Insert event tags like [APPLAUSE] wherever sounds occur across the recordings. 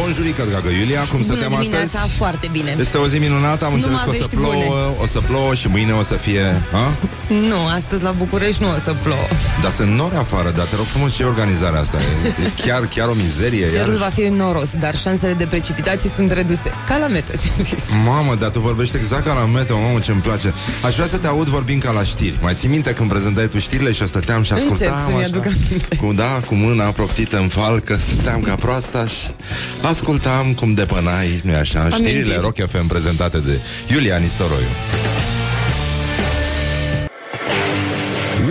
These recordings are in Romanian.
Bonjurică, dragă Iulia, cum Bună stăteam dimineața, astăzi? foarte bine. Este o zi minunată, am Nu înțeles că o să avești plouă, bune. o să plouă și mâine o să fie... A? Nu, astăzi la București nu o să plouă. Dar sunt nori afară, dar te rog frumos, ce e organizarea asta? E, e chiar, chiar o mizerie. Cerul iarăși. va fi noros, dar șansele de precipitații sunt reduse. Ca la meteo, ți-am zis. Mamă, dar tu vorbești exact ca la meteo, mamă, ce-mi place. Aș vrea să te aud vorbind ca la știri. Mai ții minte când prezentai tu știrile și eu stăteam și Încep ascultam să-mi așa, aduc aminte. cu, da, cu mâna proptită în falcă, stăteam ca proasta și ascultam cum depănai, nu-i așa, Amintiri. știrile Rock FM prezentate de Iulia Nistoroiu.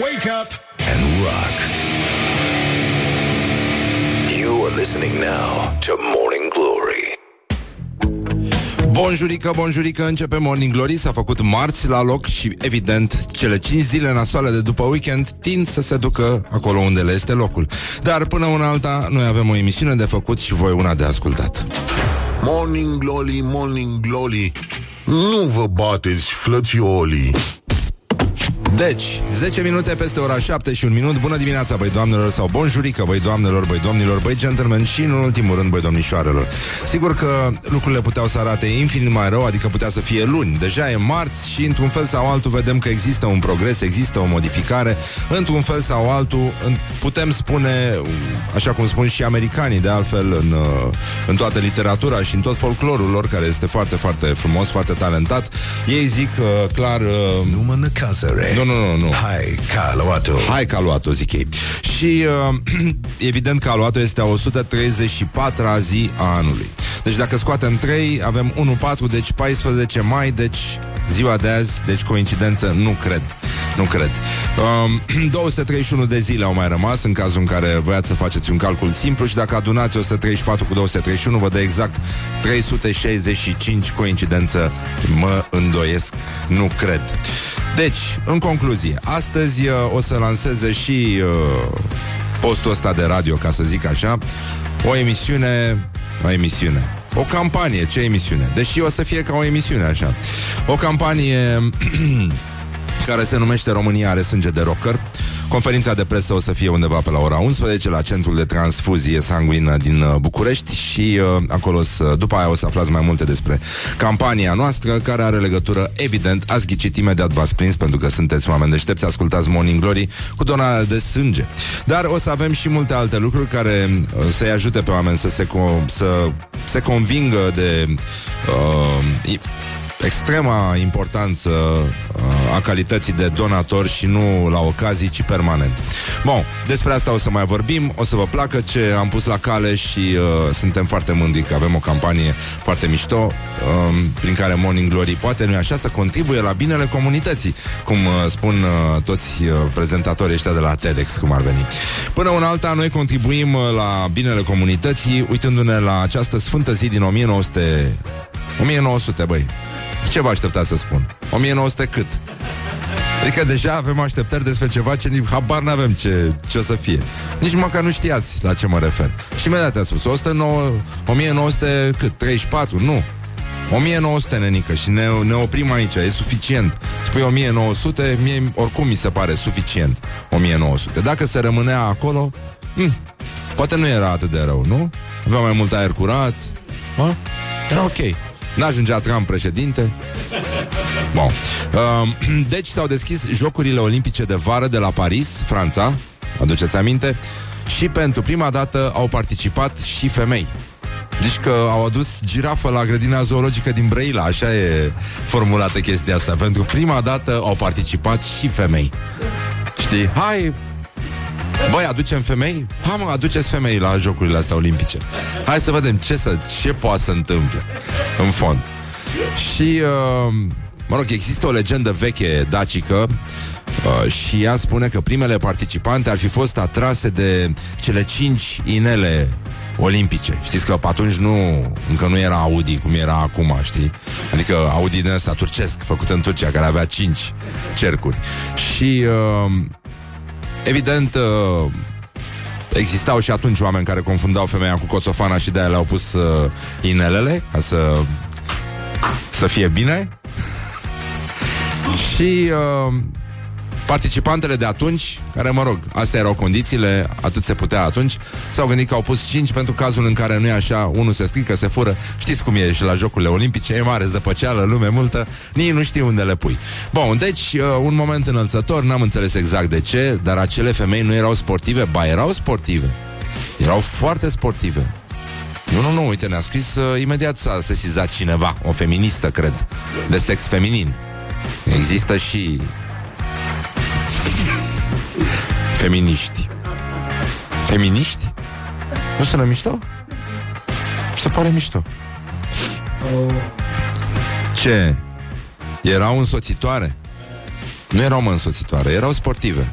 Wake up and rock. You are listening now to Morning Glory. Bonjurică, bonjurică, începe Morning Glory S-a făcut marți la loc și, evident, cele 5 zile nasoale de după weekend tind să se ducă acolo unde le este locul. Dar până una alta, noi avem o emisiune de făcut și voi una de ascultat. Morning Glory, Morning Glory Nu vă bateți, flățiolii Deci, 10 minute peste ora 7 și un minut. Bună dimineața, băi doamnelor sau bonjurică Băi doamnelor, băi domnilor, băi gentlemen Și în ultimul rând, băi domnișoarelor. Sigur că lucrurile puteau să arate infinit mai rău Adică putea să fie luni. Deja e marți și într-un fel sau altul Vedem că există un progres, există o modificare. Într-un fel sau altul în- Putem spune, așa cum spun și americanii De altfel în, uh, în toată literatura Și în tot folclorul lor Care este foarte, foarte frumos, foarte talentat. Ei zic uh, clar uh, Nu mă năcazăre. Nu, nu, nu, nu Hai, ca luat-o. Hai că a luat-o, zic ei. Și uh, [CLEARS THROAT] evident că a luat-o este a 134-a zi a anului. Deci dacă scoatem 3, avem 1-4, deci 14 mai, deci ziua de azi, deci coincidență, nu cred. Nu cred. Um, [CLEARS THROAT] 231 de zile au mai rămas în cazul în care voiați să faceți un calcul simplu și dacă adunați 134 cu 231 vă dă exact 365 coincidență. Mă îndoiesc, nu cred. Deci, în concluzie, astăzi uh, o să lanseze și uh, postul ăsta de radio, ca să zic așa, o emisiune, o emisiune, o campanie, ce emisiune? Deși o să fie ca o emisiune așa. O campanie [CLEARS THROAT] care se numește România are sânge de rocker. Conferința de presă o să fie undeva pe la ora 11 la Centrul de Transfuzie Sanguină din uh, București și uh, acolo să, după aia o să aflați mai multe despre campania noastră care are legătură, evident, ați ghicit imediat v-ați prins pentru că sunteți oameni deștepți, ascultați Morning Glory cu donarea de sânge. Dar o să avem și multe alte lucruri care uh, să-i ajute pe oameni să se, co- să se convingă de uh, i- extrema importanță uh, a calității de donator și nu la ocazii, ci permanent. Bun, despre asta o să mai vorbim, o să vă placă ce am pus la cale și uh, suntem foarte mândri că avem o campanie foarte mișto uh, prin care Morning Glory poate, nu așa, să contribuie la binele comunității, cum uh, spun uh, toți uh, prezentatorii ăștia de la TEDx, cum ar veni. Până una alta, noi contribuim uh, la binele comunității, uitându-ne la această sfântă zi din 1900 1900, băi. Ce vă așteptați să spun? 1900 cât? Adică deja avem așteptări despre ceva ce nici habar n-avem ce, ce o să fie. Nici măcar nu știați la ce mă refer. Și imediat a spus 109, 1900 cât? 34? Nu. 1900, nenică, și ne, ne oprim aici, e suficient. Spui 1900, mie oricum mi se pare suficient 1900. Dacă se rămânea acolo, hm, poate nu era atât de rău, nu? Avea mai mult aer curat, a? Era ok. N-ajungea Trump președinte. Bun. Um, [CLEARS THROAT] deci s-au deschis Jocurile Olimpice de Vară de la Paris, Franța, aduceți aminte, și pentru prima dată au participat și femei. Deci că au adus girafă la grădina zoologică din Brăila, așa e formulată chestia asta. Pentru prima dată au participat și femei. Știi? Hai, Băi, aducem femei? Hai mă, aduceți femei la jocurile astea olimpice Hai să vedem ce, să, ce poate să întâmple În fond Și, uh, mă rog, există o legendă veche dacică uh, Și ea spune că primele participante ar fi fost atrase de cele cinci inele olimpice. Știți că pe atunci nu, încă nu era Audi cum era acum, știi? Adică Audi din ăsta turcesc, făcut în Turcia, care avea cinci cercuri. Și uh, Evident, uh, existau și atunci oameni care confundau femeia cu coțofana și de-aia le-au pus uh, inelele ca să, să fie bine. [LAUGHS] Și uh, Participantele de atunci, care mă rog, astea erau condițiile, atât se putea atunci, s-au gândit că au pus 5 pentru cazul în care nu e așa, unul se strică, se fură. Știți cum e și la Jocurile Olimpice, e mare zăpăceală, lume multă, nici nu știu unde le pui. Bun, deci, uh, un moment înălțător, n-am înțeles exact de ce, dar acele femei nu erau sportive, ba erau sportive. Erau foarte sportive. Nu, nu, nu, uite, ne-a scris uh, imediat s-a sesizat cineva, o feministă, cred, de sex feminin. Există și Feminiști. Feminiști? Nu sună mișto? Se pare mișto. Ce? Erau însoțitoare? Nu erau mă însoțitoare, erau sportive.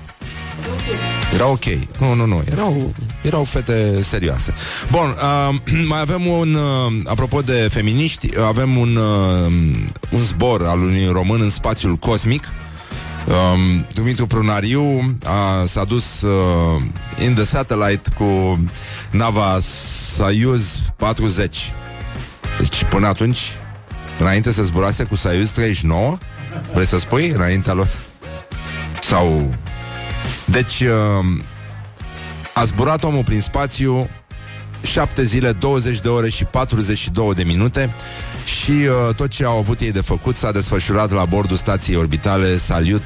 Era ok. Nu, nu, nu. Erau, erau fete serioase. Bun, uh, [CLEARS THROAT] mai avem un... Uh, apropo de feminiști, avem un, uh, un zbor al unui român în spațiul cosmic Um, Dumitru Prunariu a, s-a dus uh, in the satellite cu nava Soyuz 40. Deci până atunci, înainte să zburase cu Soyuz 39, vrei să spui înaintea lor? Sau... Deci uh, a zburat omul prin spațiu 7 zile, 20 de ore și 42 de minute și uh, tot ce au avut ei de făcut s-a desfășurat la bordul stației orbitale Salyut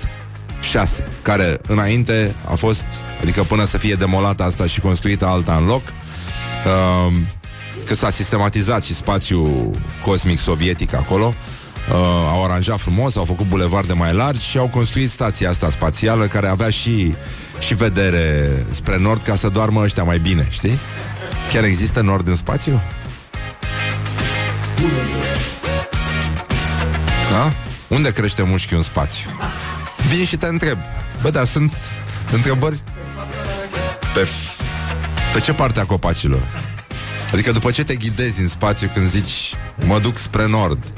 6, care înainte a fost, adică până să fie demolată asta și construită alta în loc, uh, că s-a sistematizat și spațiul cosmic sovietic acolo, uh, au aranjat frumos, au făcut bulevarde mai largi și au construit stația asta spațială care avea și, și vedere spre nord ca să doarmă ăștia mai bine, știi? Chiar există nord în spațiu? Da? Unde crește mușchiul în spațiu? Vin și te întreb. Bă, dar sunt întrebări pe, pe ce parte a copacilor? Adică după ce te ghidezi în spațiu când zici mă duc spre nord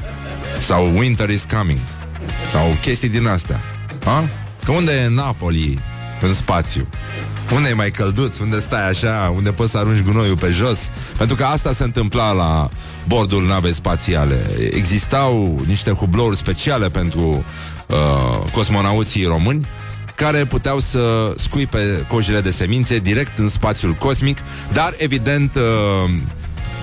sau winter is coming sau chestii din astea. Ha? Că unde e Napoli în spațiu? Unde e mai călduț? Unde stai așa? Unde poți să arunci gunoiul pe jos? Pentru că asta se întâmpla la bordul navei spațiale. Existau niște hublouri speciale pentru uh, cosmonauții români care puteau să scuipe cojile de semințe direct în spațiul cosmic, dar evident uh,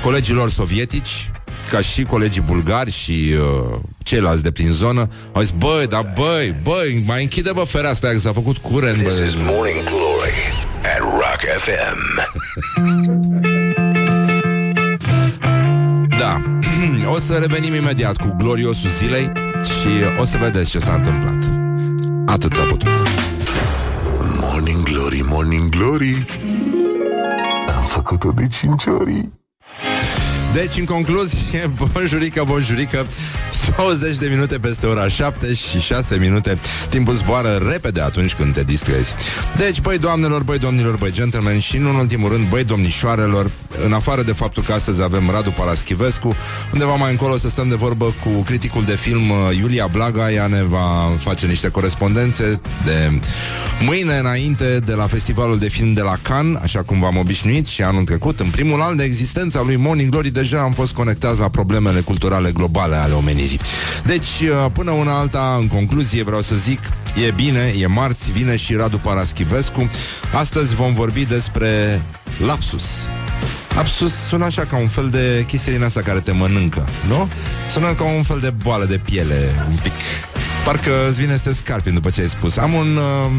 colegilor sovietici ca și colegii bulgari și uh, ceilalți de prin zonă au zis, băi, dar băi, băi, mai închide bă fereastra că s-a făcut curent, This băi. is Morning Glory at Rock FM. Da. [CLEARS THROAT] o să revenim imediat cu gloriosul zilei și o să vedeți ce s-a întâmplat. Atât s-a putut. Morning Glory, Morning Glory Am făcut-o de cinci ori Deci, în concluzie, [LAUGHS] bonjurică, bonjurică 20 de minute peste ora 7 și 6 minute. Timpul zboară repede atunci când te distrezi. Deci, băi doamnelor, băi domnilor, băi gentlemen Și nu în ultimul rând, băi domnișoarelor În afară de faptul că astăzi avem Radu Paraschivescu Undeva mai încolo să stăm de vorbă cu criticul de film uh, Iulia Blaga. Ea ne va face niște corespondențe de mâine înainte de la festivalul de film de la Cannes Așa cum v-am obișnuit și anul trecut. În primul an de existență a lui Morning Glory Deja am fost conectați la problemele culturale globale ale omenirii Deci, uh, până una alta, în concluzie vreau să zic E bine, e marți, vine și Radu Paraschivescu Astăzi vom vorbi despre lapsus Lapsus sună așa ca un fel de chestie din asta care te mănâncă, nu? Sună ca un fel de boală de piele, un pic. Parcă îți vine să te scarpin după ce ai spus. Am un uh,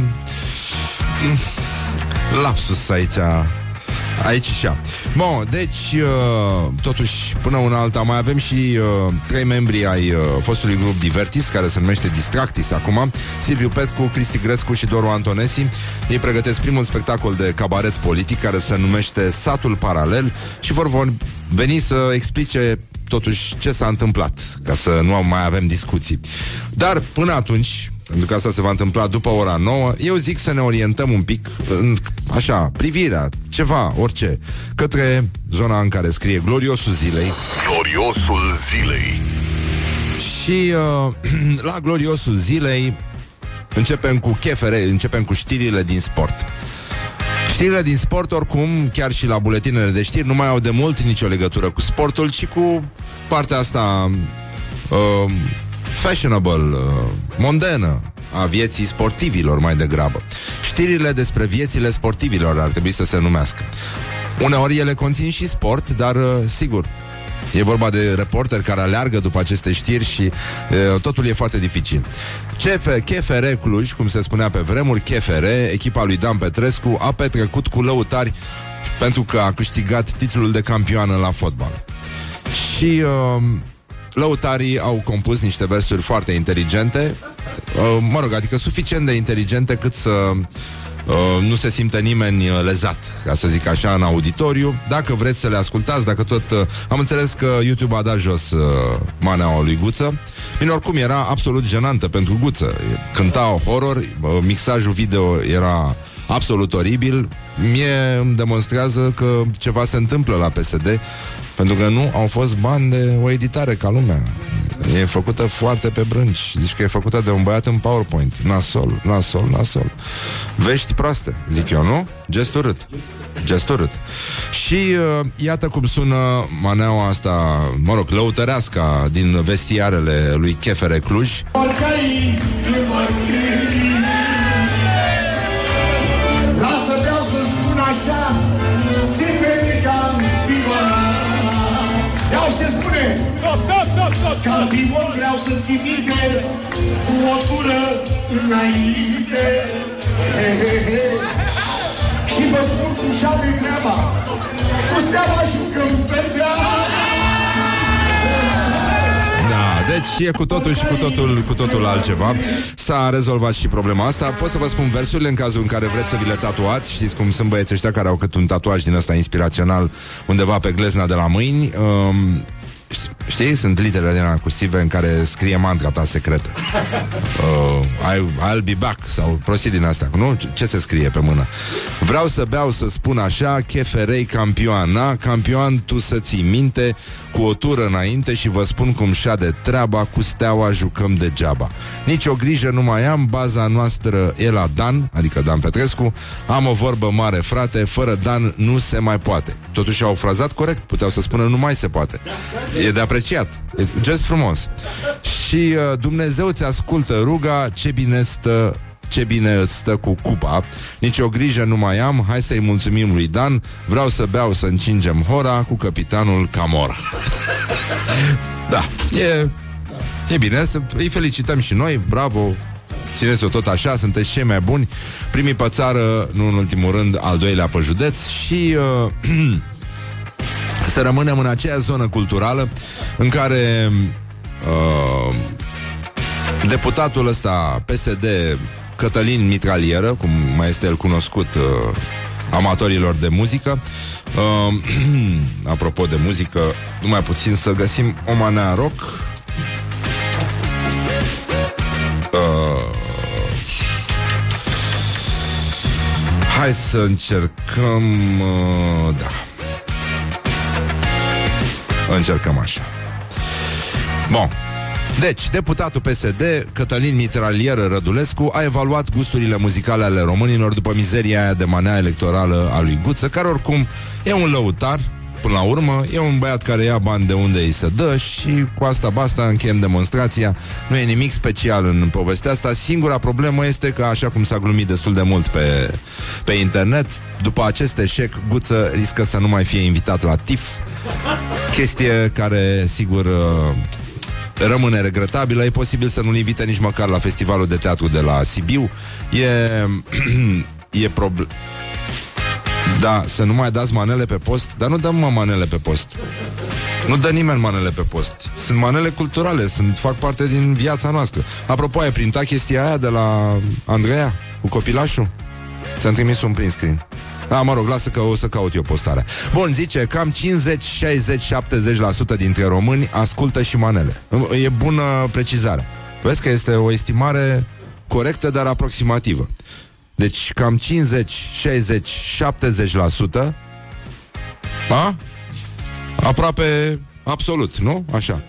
lapsus aici. Aici și Bun, deci, uh, totuși, până una alta, mai avem și uh, trei membri ai uh, fostului grup Divertis, care se numește Distractis acum, Silviu Petcu, Cristi Grescu și Doru Antonesi. Ei pregătesc primul spectacol de cabaret politic, care se numește Satul Paralel și vor, vor veni să explice totuși ce s-a întâmplat, ca să nu mai avem discuții. Dar până atunci, pentru că asta se va întâmpla după ora 9, eu zic să ne orientăm un pic în, așa, privirea, ceva, orice, către zona în care scrie gloriosul zilei. Gloriosul zilei Și uh, [CLEARS THROAT] la gloriosul zilei începem cu chefere, începem cu știrile din sport. Știrile din sport, oricum, chiar și la buletinele de știri, nu mai au de mult nicio legătură cu sportul, ci cu partea asta uh, fashionable, uh, mondenă a vieții sportivilor mai degrabă. Știrile despre viețile sportivilor ar trebui să se numească. Uneori ele conțin și sport, dar uh, sigur, E vorba de reporteri care aleargă după aceste știri și e, totul e foarte dificil. CF, KFR Cluj, cum se spunea pe vremuri, KFR, echipa lui Dan Petrescu, a petrecut cu lăutari pentru că a câștigat titlul de campioană la fotbal. Și uh, lăutarii au compus niște versuri foarte inteligente, uh, mă rog, adică suficient de inteligente cât să Uh, nu se simte nimeni uh, lezat, ca să zic așa, în auditoriu. Dacă vreți să le ascultați, dacă tot... Uh, am înțeles că YouTube a dat jos uh, maneaua lui Guță. Bine, oricum era absolut jenantă pentru Guță. Cânta horror, uh, mixajul video era absolut oribil. Mie îmi demonstrează că ceva se întâmplă la PSD, pentru că nu au fost bani de o editare ca lumea. E făcută foarte pe brânci. Zici că e făcută de un băiat în PowerPoint. Nasol, nasol, nasol. Vești proaste, zic eu, nu? Gest urât. Gest urât. Și uh, iată cum sună maneaua asta, mă rog, lăutăreasca din vestiarele lui Chefere Cluj. Lasă așa Ce vede campioana Iau se spune. Campion vreau să ții minte Cu o tură înainte. He, he, he. Și vă spun cum și de treaba. Cu steaua jucăm pe seara Da, deci e cu totul și cu totul, cu totul altceva. S-a rezolvat și problema asta. Pot să vă spun versurile în cazul în care vreți să vi le tatuați. Știți cum sunt băieții ăștia care au cât un tatuaj din ăsta inspirațional undeva pe glezna de la mâini. Um, Știi? Sunt literele din cu Steve în care scrie mantra ta secretă. Uh, I, I'll be back sau prostii din asta. Nu? Ce se scrie pe mână? Vreau să beau, să spun așa, cheferei campioana, campion tu să ții minte, cu o tură înainte și vă spun cum și de treaba, cu steaua jucăm degeaba. Nici o grijă nu mai am, baza noastră e la Dan, adică Dan Petrescu, am o vorbă mare, frate, fără Dan nu se mai poate. Totuși au frazat corect, puteau să spună nu mai se poate. E de apreciat. E gest frumos. Și uh, Dumnezeu ți ascultă ruga, ce bine stă ce bine îți stă cu cupa. Nici o grijă nu mai am Hai să-i mulțumim lui Dan. Vreau să beau să încingem hora Cu capitanul Camora [LAUGHS] Da, e, e bine să Îi felicităm și noi, bravo. Țineți-o tot așa, sunteți cei mai buni. Primii pe țară, nu în ultimul rând Al doilea pe județ Și uh, [CLEARS THROAT] să rămânem în aceea zonă culturală în care uh, deputatul ăsta PSD Cătălin Mitralieră, cum mai este el cunoscut uh, amatorilor de muzică, uh, [CLEARS THROAT] apropo de muzică, numai puțin să găsim o manea rock. Uh, hai să încercăm, uh, da. Încercăm așa. Bun. Deci, deputatul PSD, Cătălin Mitralieră Rădulescu, a evaluat gusturile muzicale ale românilor după mizeria aia de manea electorală a lui Guță, care oricum e un lăutar, până la urmă, e un băiat care ia bani de unde îi se dă și cu asta basta încheiem demonstrația. Nu e nimic special în povestea asta. Singura problemă este că, așa cum s-a glumit destul de mult pe, pe internet, după acest eșec, Guță riscă să nu mai fie invitat la TIF, chestie care, sigur, uh, rămâne regretabilă. E posibil să nu-l invite nici măcar la festivalul de teatru de la Sibiu. E, [CLEARS THROAT] e problem... Da, să nu mai dați manele pe post Dar nu dăm mă manele pe post Nu dă nimeni manele pe post Sunt manele culturale, sunt, fac parte din viața noastră Apropo, ai printat chestia aia de la Andreea Cu copilașul? Ți-am trimis un print screen da, mă rog, lasă că o să caut eu postarea. Bun, zice, cam 50, 60, 70% dintre români ascultă și manele. E bună precizare. Vezi că este o estimare corectă, dar aproximativă. Deci cam 50, 60, 70% A? Aproape absolut, nu? Așa.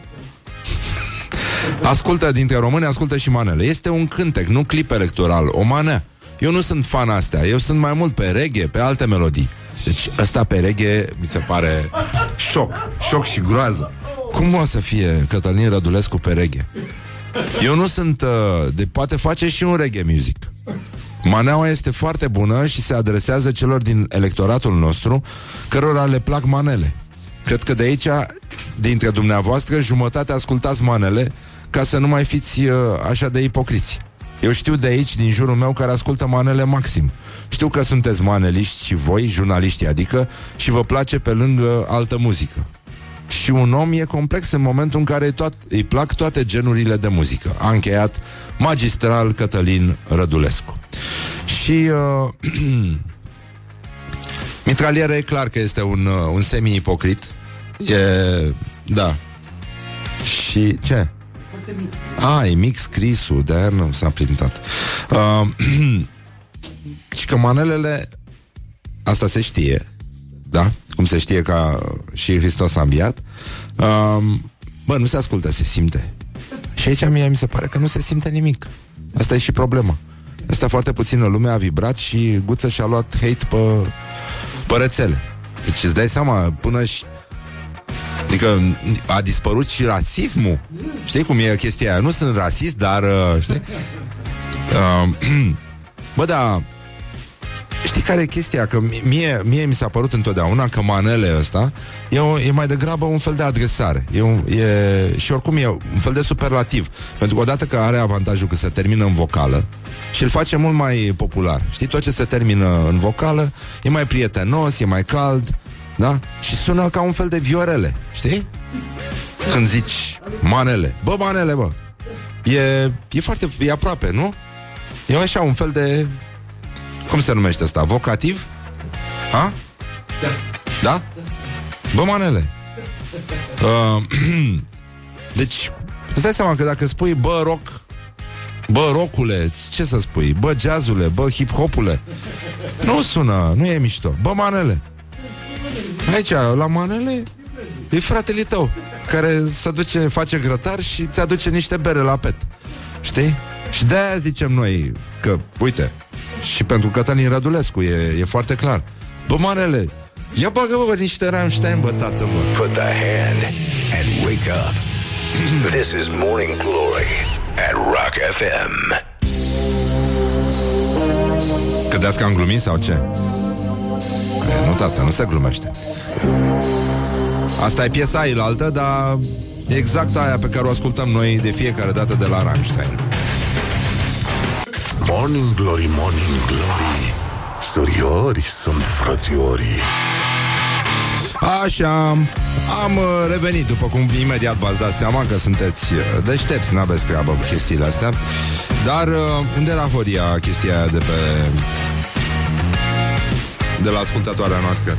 [LAUGHS] Ascultă dintre români, ascultă și manele. Este un cântec, nu clip electoral, o manea. Eu nu sunt fan astea, eu sunt mai mult pe reggae, pe alte melodii. Deci ăsta pe reggae mi se pare șoc, șoc și groază. Cum o să fie Cătălin Rădulescu pe reggae? Eu nu sunt... Uh, de poate face și un reggae music. Maneaua este foarte bună și se adresează celor din electoratul nostru cărora le plac manele. Cred că de aici, dintre dumneavoastră, jumătate ascultați manele ca să nu mai fiți uh, așa de ipocriți. Eu știu de aici, din jurul meu, care ascultă manele maxim. Știu că sunteți maneliști și voi, jurnaliști, adică, și vă place pe lângă altă muzică. Și un om e complex în momentul în care toat, îi plac toate genurile de muzică. A încheiat magistral Cătălin Rădulescu. Și uh, [CLEARS THROAT] Mitraliere e clar că este un, uh, un semi-ipocrit. E... Da. Și ce? A, e mic scrisul, de aia nu s-a printat. Uh, [CLEARS THROAT] și că manelele, asta se știe, da? Cum se știe că și Hristos a înviat. Uh, bă, nu se ascultă, se simte. Și aici mie mi se pare că nu se simte nimic. Asta e și problema. Asta foarte puțină lume a vibrat și Guță și-a luat hate pe, pe rețele. Deci îți dai seama, până și Adică a dispărut și rasismul. Știi cum e chestia aia? Nu sunt rasist, dar... Uh, știi? Uh, [CLEARS THROAT] bă, da... Știi care e chestia? Că mie, mie mi s-a părut întotdeauna că manele ăsta e, o, e mai degrabă un fel de adresare. E un, e, și oricum e un fel de superlativ. Pentru că odată că are avantajul că se termină în vocală și îl face mult mai popular. Știi, tot ce se termină în vocală e mai prietenos, e mai cald, da? Și sună ca un fel de viorele, știi? Când zici manele. Bă, manele, bă. E, e foarte, e aproape, nu? E așa un fel de... Cum se numește asta? Vocativ? A? Da. Da? Bă, manele. Uh, [CLEARS THROAT] deci, îți dai seama că dacă spui bă, rock, bă, rocule, ce să spui? Bă, jazzule, bă, hip-hopule. Nu sună, nu e mișto. Bă, manele. Aici, la manele, e fratele tău care se duce, face grătar și ți aduce niște bere la pet. Știi? Și de-aia zicem noi că, uite, și pentru Cătălin Rădulescu e, e foarte clar. Bă, manele, ia bagă, bă, niște Rammstein, bă, tată, bă. Put the hand and wake up. this is Morning Glory at Rock FM. Credeți că am glumit sau ce? E, nu, tată, nu se glumește. Asta e piesa ilaltă, dar exact aia pe care o ascultăm noi de fiecare dată de la Rammstein. Morning Glory, Morning Glory Suriori sunt frățiorii Așa, am uh, revenit după cum imediat v-ați dat seama că sunteți uh, deștepți, n-aveți treabă cu chestiile astea. Dar uh, unde era Horia chestia aia de pe... de la ascultătoarea noastră?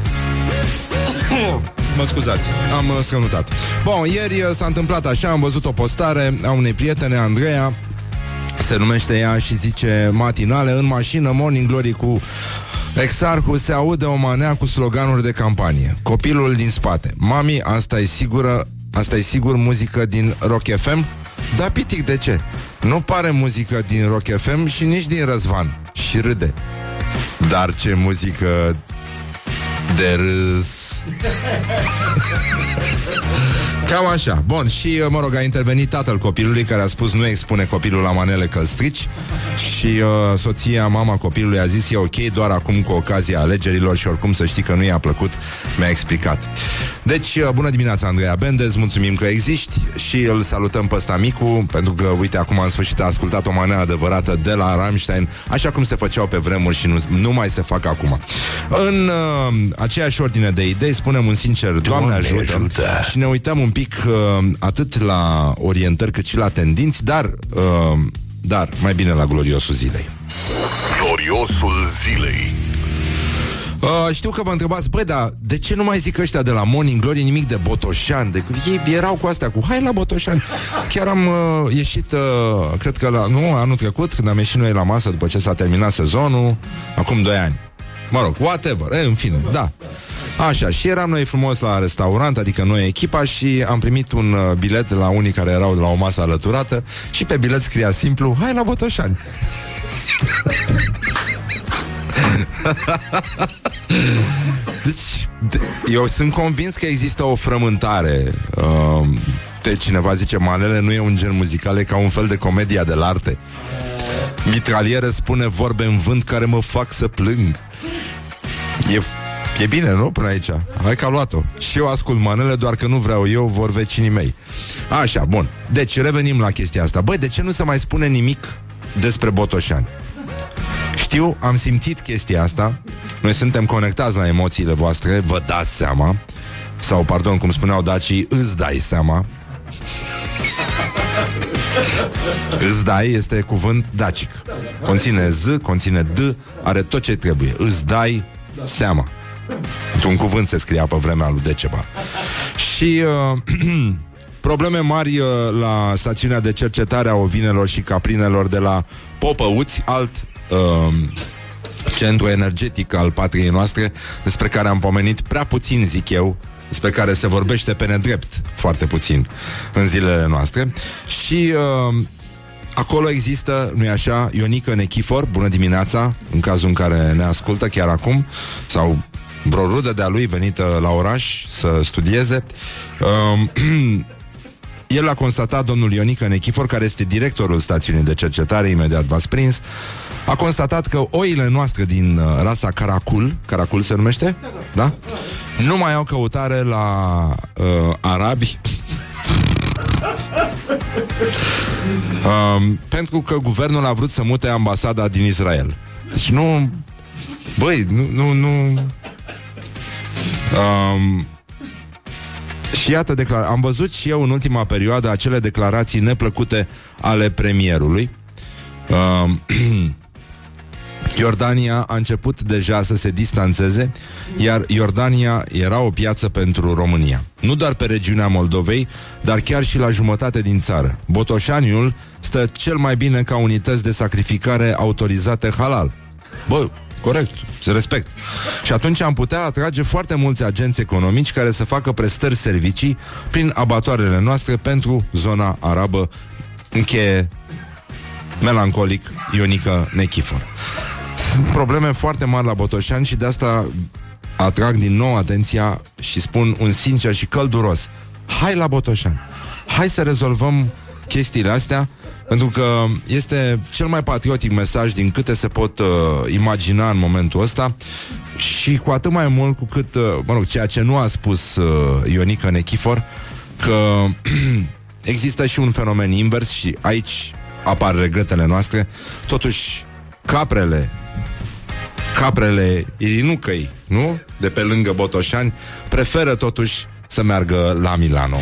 Mă scuzați, am uh, scănutat. Bun, ieri uh, s-a întâmplat așa, am văzut o postare a unei prietene, Andreea, se numește ea și zice matinale în mașină, morning glory cu Exarhul se aude o manea cu sloganuri de campanie. Copilul din spate. Mami, asta e sigură, asta e sigur muzică din Rock FM? Da, pitic, de ce? Nu pare muzică din Rock FM și nici din Răzvan. Și râde. Dar ce muzică de râs [LAUGHS] Cam așa. Bun, și mă rog, a intervenit tatăl copilului care a spus nu expune copilul la manele că strici și uh, soția, mama copilului a zis e ok doar acum cu ocazia alegerilor și oricum să știi că nu i-a plăcut, mi-a explicat. Deci, uh, bună dimineața, Andreea Bendez, mulțumim că existi și îl salutăm pe ăsta micu, pentru că, uite, acum în sfârșit a ascultat o manea adevărată de la Rammstein, așa cum se făceau pe vremuri și nu, nu mai se fac acum. În uh, aceeași ordine de idei, spunem un sincer, Doamne, Doamne ajută, ajută. și ne uităm un pic uh, atât la orientări cât și la tendinți, dar, uh, dar mai bine la gloriosul zilei. Gloriosul zilei Uh, știu că vă întrebați, băi, dar de ce nu mai zic ăștia de la Morning Glory nimic de Botoșan? De, ei erau cu astea, cu hai la Botoșan. Chiar am uh, ieșit, uh, cred că la, nu, anul trecut, când am ieșit noi la masă după ce s-a terminat sezonul, acum 2 ani. Mă rog, whatever, e, în fine, da. Așa, și eram noi frumos la restaurant, adică noi echipa și am primit un uh, bilet de la unii care erau de la o masă alăturată și pe bilet scria simplu, hai la Botoșani. [LAUGHS] Deci, de- eu sunt convins că există o frământare uh, De cineva zice, manele nu e un gen muzical, e ca un fel de comedia de arte. Mitralieră spune vorbe în vânt care mă fac să plâng. E, e bine, nu? Până aici. Hai că a luat-o. Și eu ascult manele, doar că nu vreau eu, vor vecinii mei. Așa, bun. Deci, revenim la chestia asta. Băi, de ce nu se mai spune nimic despre Botoșani? Știu, am simțit chestia asta. Noi suntem conectați la emoțiile voastre, vă dați seama. Sau, pardon, cum spuneau dacii, îți dai seama. Îți dai este cuvânt dacic. Conține Z, conține D, are tot ce trebuie. Îți dai seama. Un cuvânt se scria pe vremea lui Decebal. Și uh, [CLEARS THROAT] probleme mari uh, la stațiunea de cercetare a ovinelor și caprinelor de la Popăuți, alt uh, centru energetic al patriei noastre, despre care am pomenit prea puțin, zic eu, despre care se vorbește pe nedrept foarte puțin în zilele noastre. Și uh, acolo există, nu-i așa, Ionica Nechifor, bună dimineața, în cazul în care ne ascultă chiar acum, sau vreo rudă de-a lui venită la oraș să studieze. Uh, [CLEARS THROAT] el a constatat, domnul Ionică Nechifor, care este directorul stațiunii de cercetare, imediat v-ați prins, a constatat că oile noastre din uh, rasa Caracul, Caracul se numește? Da? Nu mai au căutare la uh, arabi [LAUGHS] um, pentru că guvernul a vrut să mute ambasada din Israel. Deci nu... Băi, nu... nu, nu um, și iată, declar- am văzut și eu în ultima perioadă acele declarații neplăcute ale premierului. Um, [CLEARS THROAT] Iordania a început deja să se distanțeze, iar Iordania era o piață pentru România. Nu doar pe regiunea Moldovei, dar chiar și la jumătate din țară. Botoșaniul stă cel mai bine ca unități de sacrificare autorizate halal. Bă, corect, se respect. Și atunci am putea atrage foarte mulți agenți economici care să facă prestări servicii prin abatoarele noastre pentru zona arabă. Încheie melancolic Ionica Nechifor. Sunt probleme foarte mari la Botoșani și de asta atrag din nou atenția și spun un sincer și călduros. Hai la Botoșani. Hai să rezolvăm chestiile astea pentru că este cel mai patriotic mesaj din câte se pot uh, imagina în momentul ăsta și cu atât mai mult cu cât, uh, mă rog, ceea ce nu a spus uh, Ionica Nechifor, că [CLEARS THROAT] există și un fenomen invers și aici apar regretele noastre. Totuși, caprele caprele Irinucăi, nu? De pe lângă Botoșani, preferă totuși să meargă la Milano.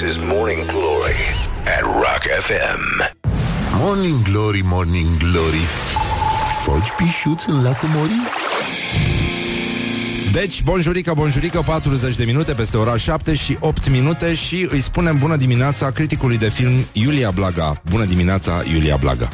This is Morning Glory at Rock FM. Morning Glory, Morning Glory Foci pișuți în lacul Morii? Deci, bonjurică, bonjurică, 40 de minute peste ora 7 și 8 minute și îi spunem bună dimineața criticului de film Iulia Blaga. Bună dimineața, Iulia Blaga.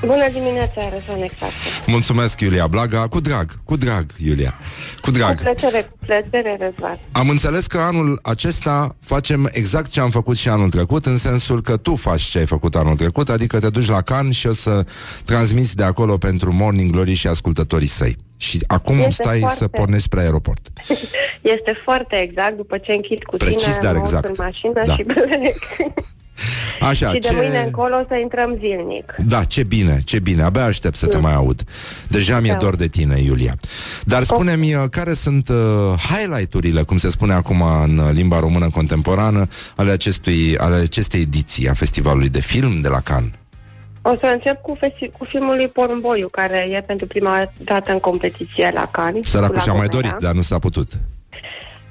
Bună dimineața, Răzvan exact. Mulțumesc, Iulia Blaga. Cu drag, cu drag, Iulia. Cu drag. Cu plăcere, cu plăcere, Răzvan. Am înțeles că anul acesta facem exact ce am făcut și anul trecut, în sensul că tu faci ce ai făcut anul trecut, adică te duci la Can și o să transmiți de acolo pentru Morning Glory și ascultătorii săi. Și acum Este stai foarte- să pornești spre aeroport. [LAUGHS] Este foarte exact, după ce închid cu Precis, tine, dar mă urc exact. în mașină Da. și plec. [LAUGHS] Așa, și de ce... mâine încolo o să intrăm zilnic. Da, ce bine, ce bine, abia aștept să te mai aud. Deja mi-e Da. dor de tine, Iulia. Dar spune-mi, uh, care sunt uh, highlight-urile, cum se spune acum în uh, limba română contemporană, ale, acestui, ale acestei ediții a Festivalului de Film de la Cannes? O să încep cu, festi- cu filmul lui Porumboiu, care e pentru prima dată în competiție la Cannes. Săracul cu și-a mai Lagomera. dorit, dar nu s-a putut.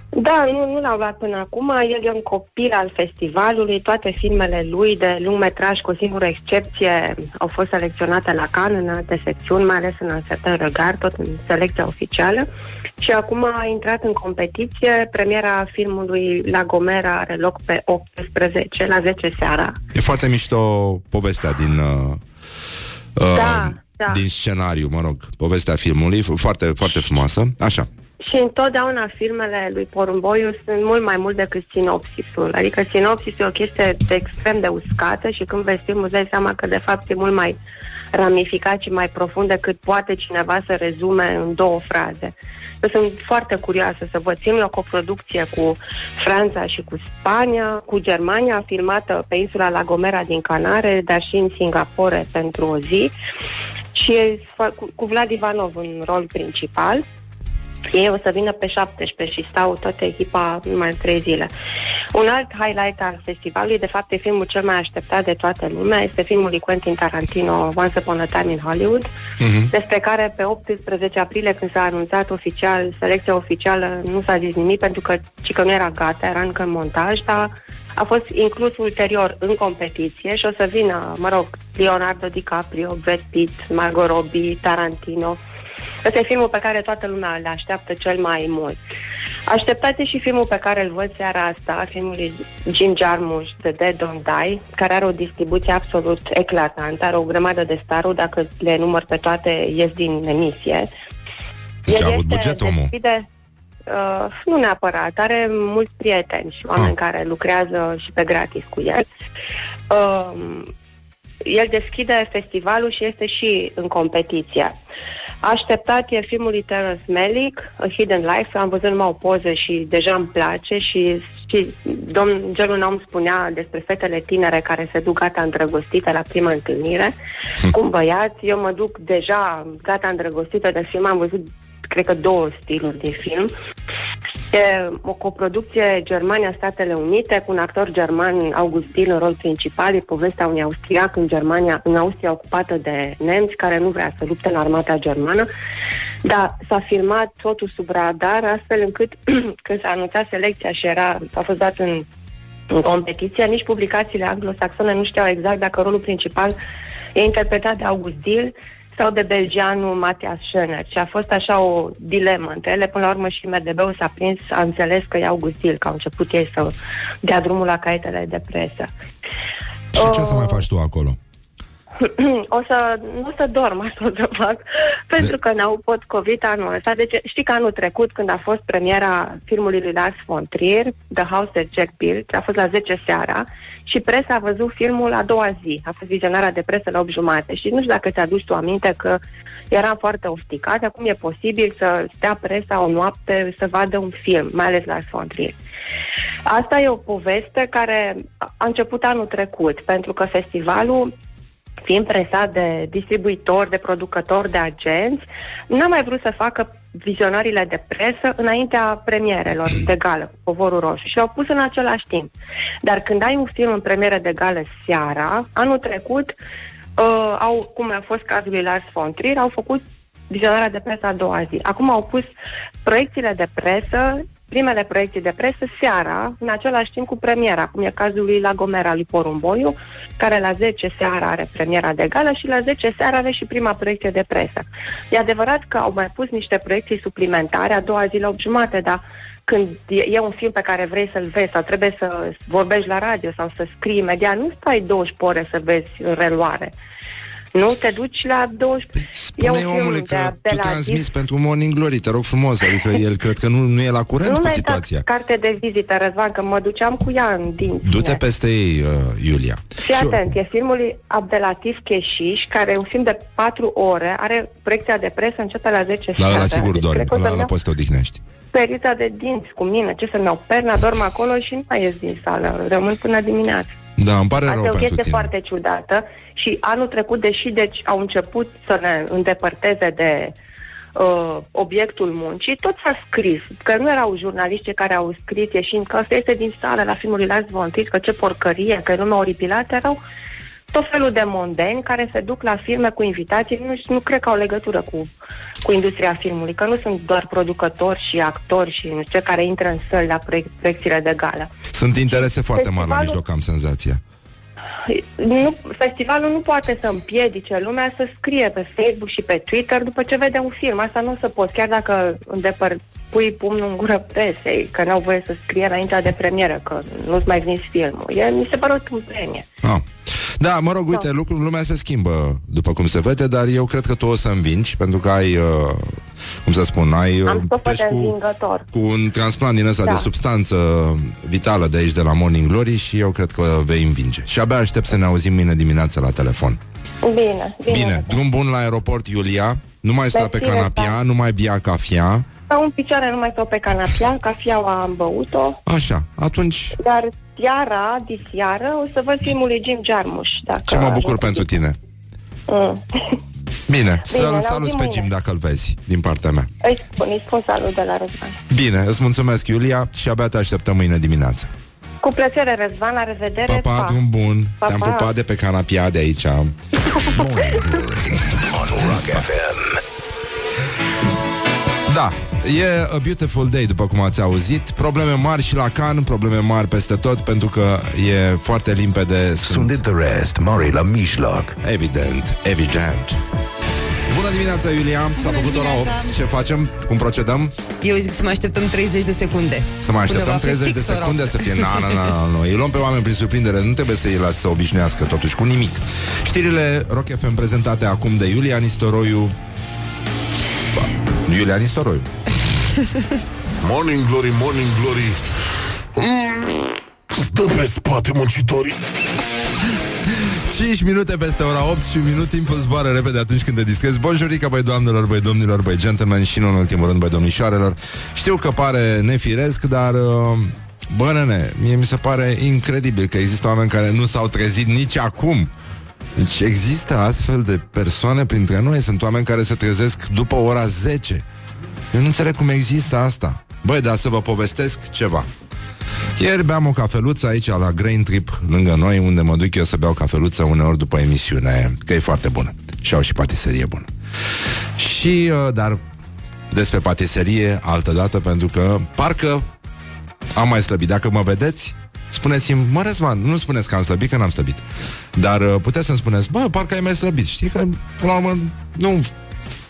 Da, nu, nu l-au luat până acum. El e un copil al festivalului. Toate filmele lui de lung metraj, cu o singură excepție, au fost selecționate la Cannes în alte secțiuni, mai ales în Certain Regard, tot în selecția oficială. Și acum a intrat în competiție. Premiera filmului La Gomera are loc pe 18, la 10 seara. E foarte mișto povestea din... Uh, uh, Da, da. Din scenariu, mă rog, povestea filmului, f- foarte, foarte frumoasă. Așa. Și întotdeauna filmele lui Porumboiu sunt mult mai mult decât sinopsisul. Adică sinopsisul e o chestie extrem de uscată și când vezi filmul îți dai seama că de fapt e mult mai ramificat și mai profund decât poate cineva să rezume în două fraze. Eu sunt foarte curioasă să văd film o coproducție cu Franța și cu Spania, cu Germania, filmată pe insula La Gomera din Canare, dar și în Singapore pentru o zi și e fa- cu, cu Vlad Ivanov în rol principal. Ei o să vină pe 17 și stau toată echipa numai în 3 zile. Un alt highlight al festivalului, de fapt e filmul cel mai așteptat de toată lumea, este filmul lui Quentin Tarantino, Once Upon a Time in Hollywood, Mhm. despre care pe 18 aprilie, când s-a anunțat oficial, selecția oficială, nu s-a zis nimic pentru că, ci că nu era gata, era încă în montaj, dar a fost inclus ulterior în competiție și o să vină, mă rog, Leonardo DiCaprio, Brad Pitt, Margot Robbie, Tarantino. Ăsta e filmul pe care toată lumea îl așteaptă cel mai mult. Așteptați și filmul pe care îl văd seara asta, filmul lui Jim Jarmusch, The Dead Don't Die, care are o distribuție absolut eclatantă, are o grămadă de staruri, dacă le număr pe toate, ies din emisie. Deci El a avut este- buget omul. deschide, uh, nu neapărat, are mulți prieteni și oameni Ah. care lucrează și pe gratis cu el. Uh, el deschide festivalul și este și în competiție. Așteptat e filmul lui Terrence Malick, A Hidden Life, am văzut numai o poză și deja îmi place și, și domn Gelul Om spunea despre fetele tinere care se duc gata îndrăgostite la prima întâlnire [LAUGHS] cu un băiat. Eu mă duc deja gata îndrăgostită de film, am văzut cred că două stiluri de film. E o coproducție Germania-Statele Unite cu un actor german, Augustin, în rol principal. E povestea unui austriac în Germania, în Austria ocupată de nemți, care nu vrea să lupte în armata germană. Dar s-a filmat totul sub radar, astfel încât [CLEARS THROAT] când s-a anunțat selecția și era, a fost dat în în competiție, nici publicațiile anglosaxone nu știau exact dacă rolul principal e interpretat de August Dill sau de belgianul Matthias Schöner. Și a fost așa o dilemă între ele. Până la urmă și MDB-ul s-a prins, a înțeles că e August Dill, că au început ei să dea drumul la caietele de presă. Și ce o să Oh. mai faci tu acolo? [CLEARS THROAT] o să, nu o să dorm, asta o să fac, pentru că n-au pot COVID anul ăsta. Deci știi că anul trecut, când a fost premiera filmului lui Lars von Trier, The House that Jack Built, a fost la 10 seara și presa a văzut filmul a doua zi. A fost vizionarea de presă la 8 jumate și nu știu dacă ți-aduci tu aminte că eram foarte ofticat. Acum e posibil să stea presa o noapte să vadă un film, mai ales Lars von Trier. Asta e o poveste care a început anul trecut, pentru că festivalul fiind presat de distribuitori, de producători, de agenți, n-a mai vrut să facă vizionările de presă înaintea premierelor de gală, Povorul Roșu, și au pus în același timp. Dar când ai un film în premieră de gală seara, anul trecut, uh, au, cum a fost cazul lui Lars von Trier, au făcut vizionarea de presă a doua zi. Acum au pus proiecțiile de presă primele proiecții de presă seara, în același timp cu premiera, cum e cazul lui La Gomera lui Porumboiu, care la 10 seara are premiera de gală și la 10 seara are și prima proiecție de presă. E adevărat că au mai pus niște proiecții suplimentare a doua zi la 8 jumate, dar când e e un film pe care vrei să-l vezi sau trebuie să vorbești la radio sau să scrii imediat, nu stai 12 ore să vezi în reluare. Nu te duci la 12... E un Spune film omule de că tu apelativ. transmiți pentru Morning Glory, te rog frumos, adică el cred că nu, nu e la curent Nu cu mi-ai situația. dat carte de vizită, Răzvan, că mă duceam cu ea în dinți. Du-te peste ei, uh, Iulia. Fii Și atent, oricum. e filmul lui Abdelatif Cheșiș, care e un film de 4 ore, are proiecția de presă, începe la 10 La seara. ăla sigur Deci dormi, cred că o la să-mi ăla iau poți să te odihnești. Perița de dinți cu mine, ce să-mi iau perna, dorm acolo și nu mai ies din sală, rămân până dimineață. Da, îmi pare rău Asta e o pentru chestie tine. foarte ciudată și anul trecut, deși deci au început să ne îndepărteze de uh, obiectul muncii, tot s-a scris, că nu erau jurnaliști care au scris ieșind că asta este din sală la filmul lui Lars von Trier, că ce porcărie, că e lumea oripilată, erau tot felul de mondeni care se duc la filme cu invitații, nu, nu cred că au legătură cu, cu industria filmului, că nu sunt doar producători și actori și nu știu ce care intră în săli la proiec- proiecțiile de gală. Sunt interese foarte mari la Festivalul- mijloc, am senzația. Nu, festivalul nu poate să împiedice lumea să scrie pe Facebook și pe Twitter după ce vede un film. Asta nu o să poți, chiar dacă îndepăr, pui pumnul în gură presei, că n-au voie să scrie înaintea de premieră, că nu-ți mai vins filmul. E, mi se pare o tâmpenie. Ah. Da, mă rog, uite, Da. lucrul, lumea se schimbă după cum se vede, dar eu cred că tu o să învingi, pentru că ai uh, cum să spun, ai uh, Am stofă pleci de cu, învingător. cu un transplant din ăsta Da. de substanță vitală de aici, de la Morning Glory și eu cred că vei învinge. Și abia aștept să ne auzim mâine dimineață la telefon. Bine, bine. Bine, drum bun la aeroport, Iulia. Nu mai sta pe Mersi, canapia, da. nu mai bia cafea. Stau în picioare, nu mai stau pe canapia, cafiaua am băut-o, Așa, atunci dar seara, diseară, o să văd filmul lui Jim Jarmusch. Dacă ce mă bucur ajung. pentru tine. Mm. Bine, să-l ne salut auzim pe mâine. Jim dacă îl vezi, din partea mea. Îi spun, îi spun salut de la Răzvan. Bine, îți mulțumesc, Iulia, și abia te așteptăm mâine dimineață. Cu plăcere, Răzvan, la revedere. Pa, pa, drum bun. Pa, Te-am pa. pupat de pe canapia de aici. [LAUGHS] Morning Glory on Rock FM. Da, e a beautiful day, după cum ați auzit. Probleme mari și la can, probleme mari peste tot, pentru că e foarte limpede. Sunt the rest, Murray la mijloc. Evident, evident. Bună dimineața, Iulia! S-a făcut ora 8. dimineața. Ce facem? Cum procedăm? Eu zic să mai așteptăm 30 de secunde. Să mai Până așteptăm va fi 30 de fix ora secunde opt. să fie Na, na, na, [LAUGHS] na, na. Îi luăm pe oameni prin surprindere Nu trebuie să îi las să obișnuiască totuși cu nimic Știrile Rock FM prezentate acum de Iulia Nistoroiu Ba, Iulia Nistoroiu [LAUGHS] Morning Glory, Morning Glory mm, Stă pe spate muncitorii 5 minute peste ora 8 și un minut timpul zboară repede atunci când te discrezi. Bonjurică, băi doamnelor, băi domnilor, băi gentlemen și nu în ultimul rând, băi domnișoarelor. Știu că pare nefiresc, dar... uh, Bă, nene, mie mi se pare incredibil că există oameni care nu s-au trezit nici acum. Deci există astfel de persoane printre noi. Sunt oameni care se trezesc după ora 10. Eu nu înțeleg cum există asta. Băi, dar să vă povestesc ceva. Ieri beam o cafeluță aici la Grain Trip lângă noi Unde mă duc eu să beau cafeluță uneori după emisiune Că e foarte bună Și au și patiserie bună Și, uh, dar despre patiserie altă dată Pentru că parcă am mai slăbit Dacă mă vedeți, spuneți-mi Mă, Răzvan, nu spuneți că am slăbit, că n-am slăbit Dar uh, puteți să-mi spuneți Bă, parcă ai mai slăbit Știi că, până la urmă, nu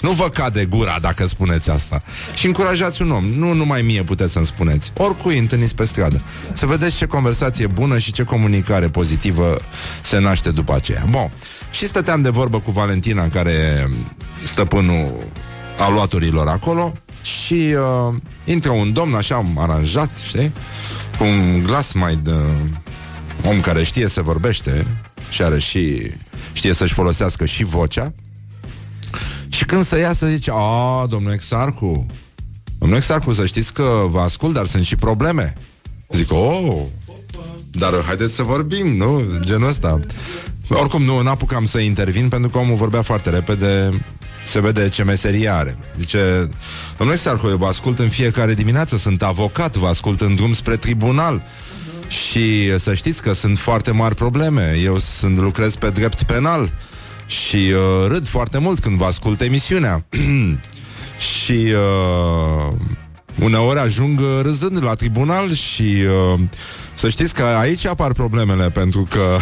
nu vă cade gura dacă spuneți asta. Și încurajați un om. Nu numai mie puteți să-mi spuneți. Oricui întâlniți pe stradă. Să vedeți ce conversație bună și ce comunicare pozitivă se naște după aceea. Bun. Și stăteam de vorbă cu Valentina, care e stăpânul aluatorilor acolo, și uh, intră un domn așa aranjat, știi? Cu un glas mai de om care știe să vorbește și are și știe să-și folosească și vocea. Și când să iasă zice, a, domnul Exarhu, domnul Exarhu, să știți că vă ascult, dar sunt și probleme. Zic, oh, dar haideți să vorbim, nu? Genul ăsta. Oricum, nu, n-apucam să intervin pentru că omul vorbea foarte repede, se vede ce meserie are. Zice, domnul Exarhu, eu vă ascult în fiecare dimineață, sunt avocat, vă ascult în drum spre tribunal. Și să știți că sunt foarte mari probleme. Eu sunt lucrez pe drept penal și uh, râd foarte mult când vă ascult emisiunea. [CLEARS THROAT] și uh, uneori ajung uh, râzând la tribunal și uh, să știți că aici apar problemele pentru că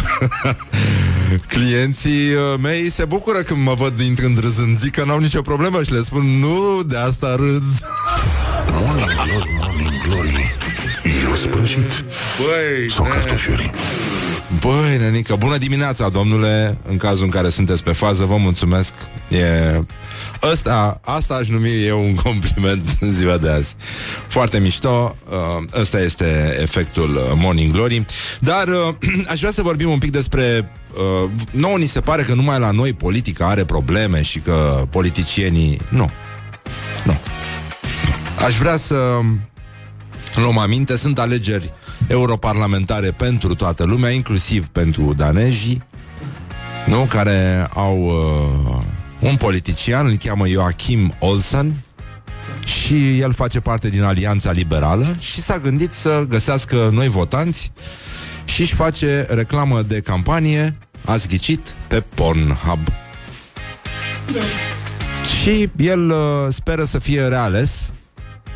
[LAUGHS] clienții uh, mei se bucură când mă văd intrând râzând, zic că n-au nicio problemă și le spun nu, de asta râd. Morning Glory, Morning Glory. Eu spășit Băi, Sau cartofiorii Băi, nenică, bună dimineața, domnule În cazul în care sunteți pe fază, vă mulțumesc. E... Ăsta, asta aș numi eu un compliment [LAUGHS] în ziua de azi. Foarte mișto uh, Ăsta este efectul uh, Morning Glory. Dar uh, [CLEARS THROAT] aș vrea să vorbim un pic despre uh, Nouă ni se pare că numai la noi politica are probleme Și că politicienii... Nu. Nu. Aș vrea să luăm aminte, sunt alegeri europarlamentare pentru toată lumea, inclusiv pentru danezii, nu? care au uh, un politician, îl cheamă Joachim Olsen, și el face parte din Alianța Liberală și s-a gândit să găsească noi votanți și își face reclamă de campanie, ați ghicit, pe Pornhub. Și el uh, speră să fie reales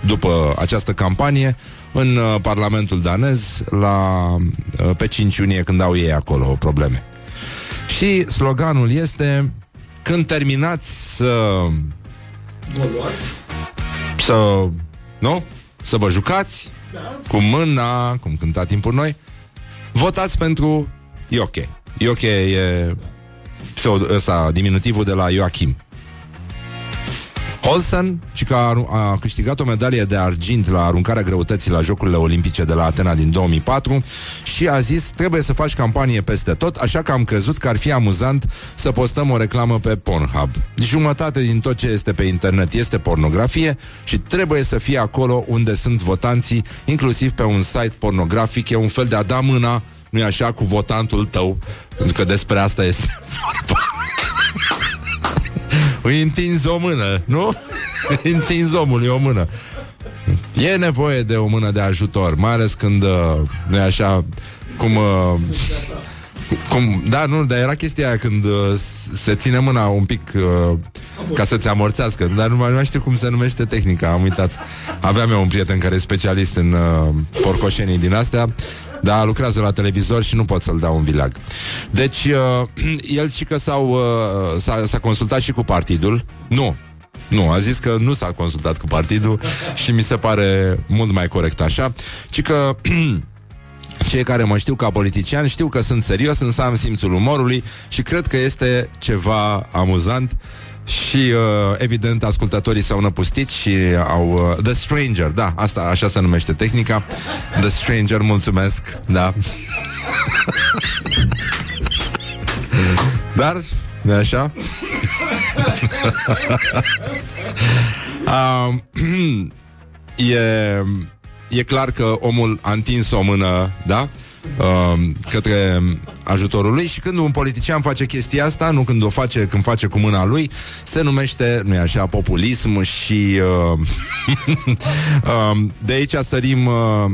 după această campanie în uh, Parlamentul danez la, uh, pe 5 iunie când au ei acolo probleme. Și sloganul este când terminați să Vă luați? să nu? Să vă jucați cu mâna, cum cânta timpul noi, votați pentru Ioche. Ioche e pseudo, ăsta, diminutivul de la Joachim. Olsen, și că a, a câștigat o medalie de argint la aruncarea greutății la Jocurile Olimpice de la Atena din 2004 și a zis trebuie să faci campanie peste tot, așa că am crezut că ar fi amuzant să postăm o reclamă pe Pornhub. Jumătate din tot ce este pe internet este pornografie și trebuie să fie acolo unde sunt votanții, inclusiv pe un site pornografic, e un fel de a da mâna nu-i așa, cu votantul tău, pentru că despre asta este vorba. Îi întinzi o mână, nu? [LAUGHS] Îi întinzi omului o mână. E nevoie de o mână de ajutor, mai ales când, uh, nu e așa, cum... Uh, cum, da, nu, dar era chestia aia când uh, se ține mâna un pic uh, ca să-ți amorțească, dar nu mai, nu mai știu cum se numește tehnica, am uitat. Aveam eu un prieten care e specialist în uh, porcoșenii din astea, dar lucrează la televizor și nu pot să-l dau un vilag. Deci, uh, [CLEARS THROAT] el și că s-au, uh, s-a, s-a consultat și cu partidul. Nu, nu, a zis că nu s-a consultat cu partidul și mi se pare mult mai corect așa, ci că [CLEARS THROAT] cei care mă știu ca politician știu că sunt serios, însă am simțul umorului și cred că este ceva amuzant și, uh, evident, ascultătorii s-au năpustit și au... Uh, The Stranger, da, asta așa se numește tehnica. The Stranger, mulțumesc, da. [LAUGHS] Dar, nu așa? [LAUGHS] uh, [CLEARS THROAT] e, e clar că omul a întins o mână, da? Uh, către ajutorul lui și când un politician face chestia asta, nu când o face, când face cu mâna lui, se numește, nu așa, populism și uh, uh, [LAUGHS] de aici sărim uh,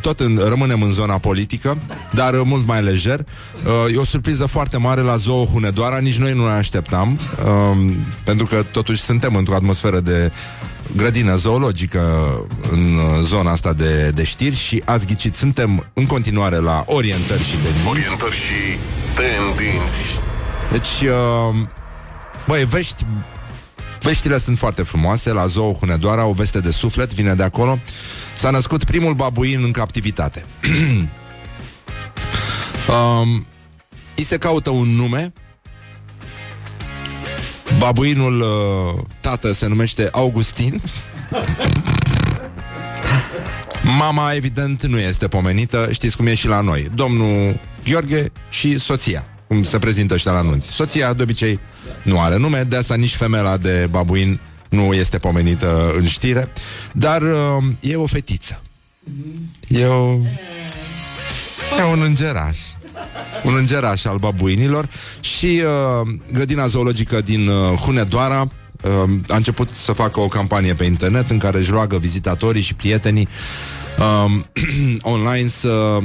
tot în, rămânem în zona politică, dar uh, mult mai lejer. Uh, e o surpriză foarte mare la Zoo Hunedoara, nici noi nu ne așteptam, uh, pentru că totuși suntem într-o atmosferă de grădină zoologică în uh, zona asta de, de știri și ați ghicit, suntem în continuare la orientări și tendinți. Orientări și tendinți. Deci, uh, băi, vești Veștile sunt foarte frumoase La Zoo Hunedoara, o veste de suflet Vine de acolo S-a născut primul babuin în captivitate [CLEARS THROAT] um, Îi se caută un nume Babuinul uh, tată se numește Augustin. Mama, evident, nu este pomenită. Știți cum e și la noi. Domnul Gheorghe și soția Cum se prezintă ăștia la anunți. Soția, de obicei, nu are nume De asta nici femeia de babuin nu este pomenită în știre. Dar uh, e o fetiță. E o... E un îngeraș un îngeraș al babuinilor și uh, grădina zoologică din uh, Hunedoara uh, a început să facă o campanie pe internet în care își roagă vizitatorii și prietenii uh, [CLEARS THROAT] online să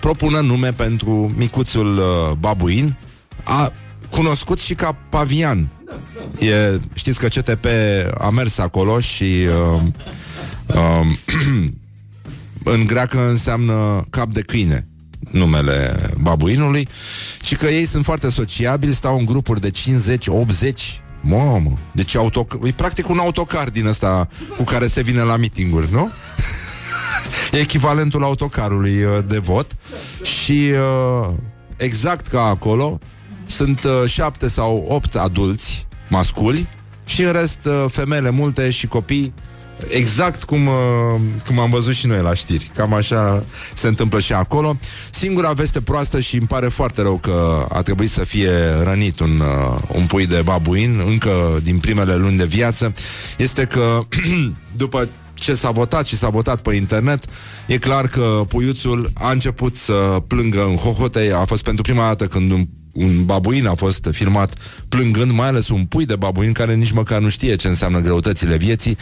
propună nume pentru micuțul uh, babuin, a cunoscut și ca pavian. E, știți că CTP a mers acolo și uh, uh, [CLEARS THROAT] în greacă înseamnă cap de câine numele babuinului, ci că ei sunt foarte sociabili, stau în grupuri de 50-80 Mamă, deci autoc- e practic un autocar din ăsta cu care se vine la mitinguri, nu? [LAUGHS] e echivalentul autocarului uh, de vot și uh, exact ca acolo sunt uh, șapte sau opt adulți masculi și în rest uh, femele multe și copii Exact cum, uh, cum am văzut și noi la știri. Cam așa se întâmplă și acolo. Singura veste proastă și îmi pare foarte rău că a trebuit să fie rănit un, uh, un pui de babuin încă din primele luni de viață este că [CLEARS THROAT] după ce s-a votat și s-a votat pe internet, e clar că puiuțul a început să plângă în hohote. A fost pentru prima dată când un un babuin a fost filmat plângând, mai ales un pui de babuin care nici măcar nu știe ce înseamnă greutățile vieții.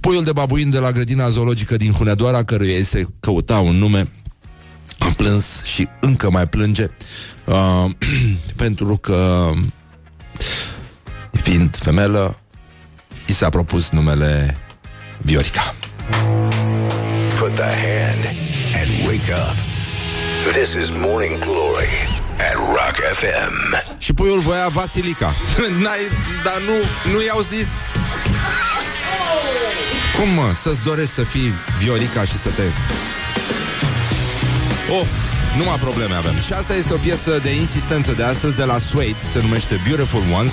Puiul de babuin de la grădina zoologică din Hunedoara, căruia se căuta un nume, a plâns și încă mai plânge uh, [CLEARS THROAT] pentru că fiind femelă i s-a propus numele Viorica. Put the hand and wake up. This is Morning Glory at Rock FM. Și puiul voia Vasilica. [LAUGHS] N-ai, dar nu, nu i-au zis. Cum, mă, să-ți dorești să fii Viorica și să te... Of, numai probleme avem. Și asta este o piesă de insistență de astăzi de la Suede, se numește Beautiful Ones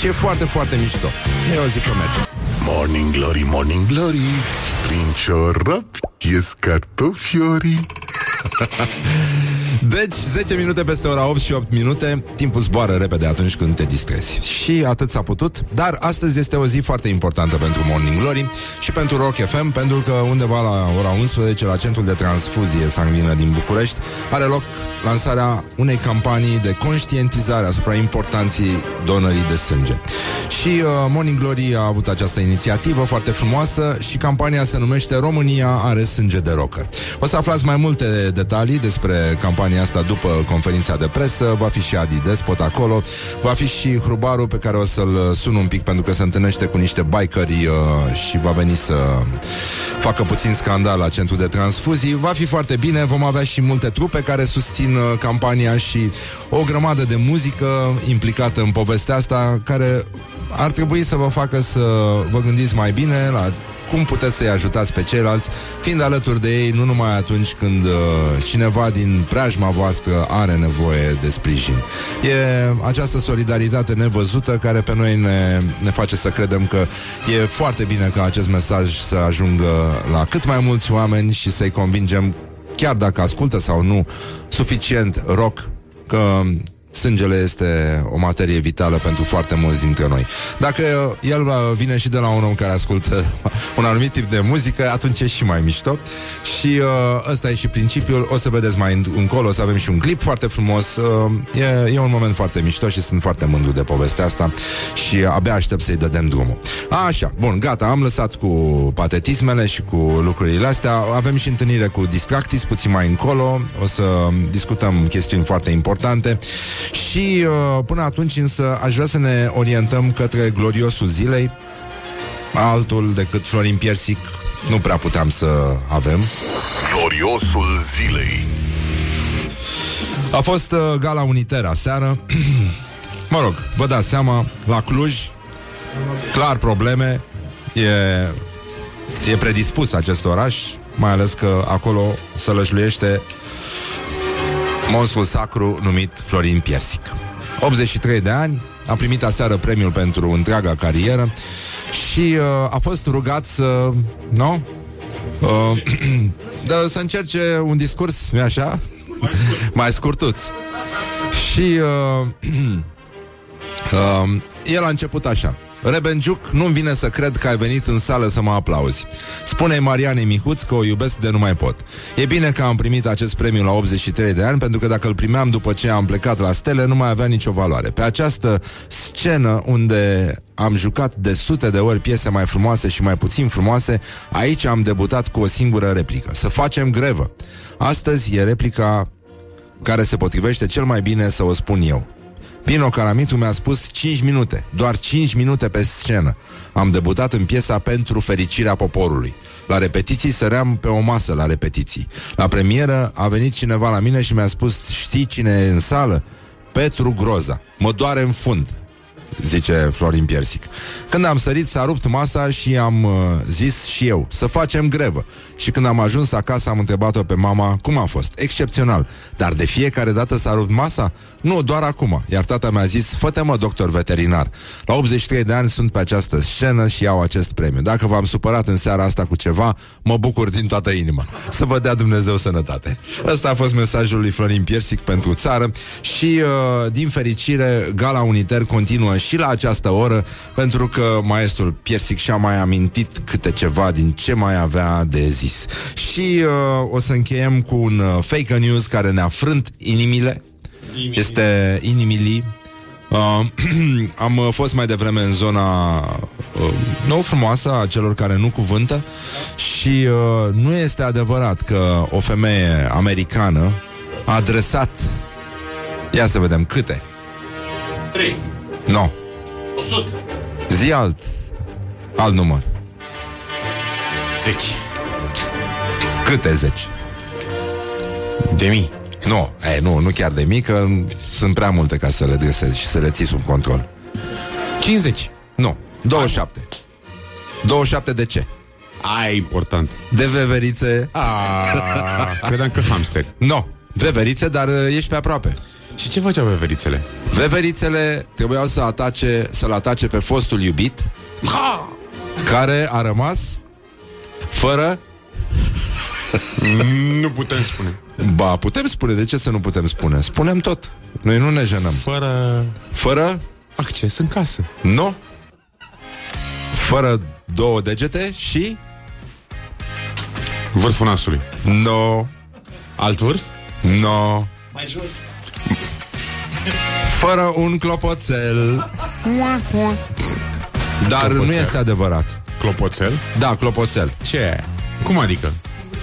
și e foarte, foarte mișto. Eu zic că merge. Morning Glory, Morning Glory Prin ciorap ies cartofiorii [LAUGHS] Deci, 10 minute peste ora 8 și 8 minute Timpul zboară repede atunci când te distrezi. Și atât s-a putut Dar astăzi este o zi foarte importantă pentru Morning Glory Și pentru Rock FM Pentru că undeva la ora 11 La centrul de transfuzie sanguină din București Are loc lansarea unei campanii De conștientizare asupra importanții donării de sânge. Și uh, Morning Glory a avut această inițiativă Foarte frumoasă Și campania se numește România are sânge de rocker. O să aflați mai multe detalii despre campania asta după conferința de presă. Va fi și Adi Despot acolo. Va fi și Hrubaru pe care o să-l sun un pic pentru că se întâlnește cu niște bikeri uh, și va veni să facă puțin scandal la centru de transfuzii. Va fi foarte bine. Vom avea și multe trupe care susțin uh, campania și o grămadă de muzică implicată în povestea asta care ar trebui să vă facă să vă gândiți mai bine la cum puteți să-i ajutați pe ceilalți, fiind alături de ei nu numai atunci când uh, cineva din preajma voastră are nevoie de sprijin. E această solidaritate nevăzută care pe noi ne, ne face să credem că e foarte bine ca acest mesaj să ajungă la cât mai mulți oameni și să-i convingem, chiar dacă ascultă sau nu, suficient rock, că Sângele este o materie vitală pentru foarte mulți dintre noi. Dacă el vine și de la un om care ascultă [LAUGHS] un anumit tip de muzică, atunci e și mai mișto. Și uh, ăsta e și principiul. O să vedeți mai încolo, o să avem și un clip foarte frumos. Uh, e, e un moment foarte mișto și sunt foarte mândru de povestea asta și abia aștept să-i dădem drumul. Așa, bun, gata, am lăsat cu patetismele și cu lucrurile astea. Avem și întâlnire cu Distractis puțin mai încolo. O să discutăm chestiuni foarte importante. Și uh, până atunci însă aș vrea să ne orientăm către gloriosul zilei. Altul decât Florin Piersic nu prea puteam să avem. Gloriosul zilei. A fost uh, gala unitera seară. [CLEARS THROAT] Mă rog, vă dați seama, la Cluj Clar probleme E, e predispus acest oraș Mai ales că acolo se lășluiește monstrul sacru numit Florin Piersic. 83 de ani, a primit aseară premiul pentru întreaga carieră și uh, a fost rugat să, nu? Uh, [CLEARS THROAT] de, să încerce un discurs, nu așa? [LAUGHS] Mai scurtut. Și uh, [CLEARS THROAT] uh, el a început așa. Rebenjuc, nu-mi vine să cred că ai venit în sală să mă aplauzi. Spune Mariane Mihuț că o iubesc de nu mai pot. E bine că am primit acest premiu la 83 de ani, pentru că dacă îl primeam după ce am plecat la stele, nu mai avea nicio valoare. Pe această scenă unde am jucat de sute de ori piese mai frumoase și mai puțin frumoase, aici am debutat cu o singură replică. Să facem grevă. Astăzi e replica care se potrivește cel mai bine să o spun eu. Pino Caramitu mi-a spus 5 minute, doar 5 minute pe scenă. Am debutat în piesa Pentru fericirea poporului. La repetiții săream pe o masă la repetiții. La premieră a venit cineva la mine și mi-a spus Știi cine e în sală? Petru Groza. Mă doare în fund zice Florin Piersic. Când am sărit, s-a rupt masa și am uh, zis și eu să facem grevă. Și când am ajuns acasă, am întrebat-o pe mama cum a fost. Excepțional. Dar de fiecare dată s-a rupt masa? Nu, doar acum. Iar tata mi-a zis, fă mă, doctor veterinar. La 83 de ani sunt pe această scenă și iau acest premiu. Dacă v-am supărat în seara asta cu ceva, mă bucur din toată inima. Să vă dea Dumnezeu sănătate. Ăsta a fost mesajul lui Florin Piersic pentru țară și, uh, din fericire, Gala Uniter continuă și la această oră, pentru că maestrul Piersic și-a mai amintit câte ceva din ce mai avea de zis. Și uh, o să încheiem cu un uh, fake news care ne-a frânt inimile. Inimili. Este inimili. Uh, [CLEARS THROAT] am uh, fost mai devreme în zona uh, nou frumoasă a celor care nu cuvântă și uh, nu este adevărat că o femeie americană a adresat Ia să vedem câte 3 Nu. No. 100 Zi alt. Alt număr. 10 Câte zeci? De mii. Nu, e, nu, nu chiar de mii Că sunt prea multe ca să le dresezi Și să le ții sub control. 50 Nu, 27 27 de ce? Ai important. De veverițe. Ah, Credeam că hamster. Nu, veverițe, dar uh, ești pe aproape Și ce făceau veverițele? Veverițele trebuiau să atace, să-l atace pe fostul iubit Ha! care a rămas fără... Nu putem spune. Ba, putem spune, de ce să nu putem spune? Spunem tot. Noi nu ne jenăm. Fără Fără? acces în casă. Nu. Fără două degete și... Vârful nasului. No. Alt vârf? No. Mai jos. Fără un clopoțel. Dar Clopoțel? nu este adevărat. Clopoțel? Da, clopoțel. Ce? Cum adică?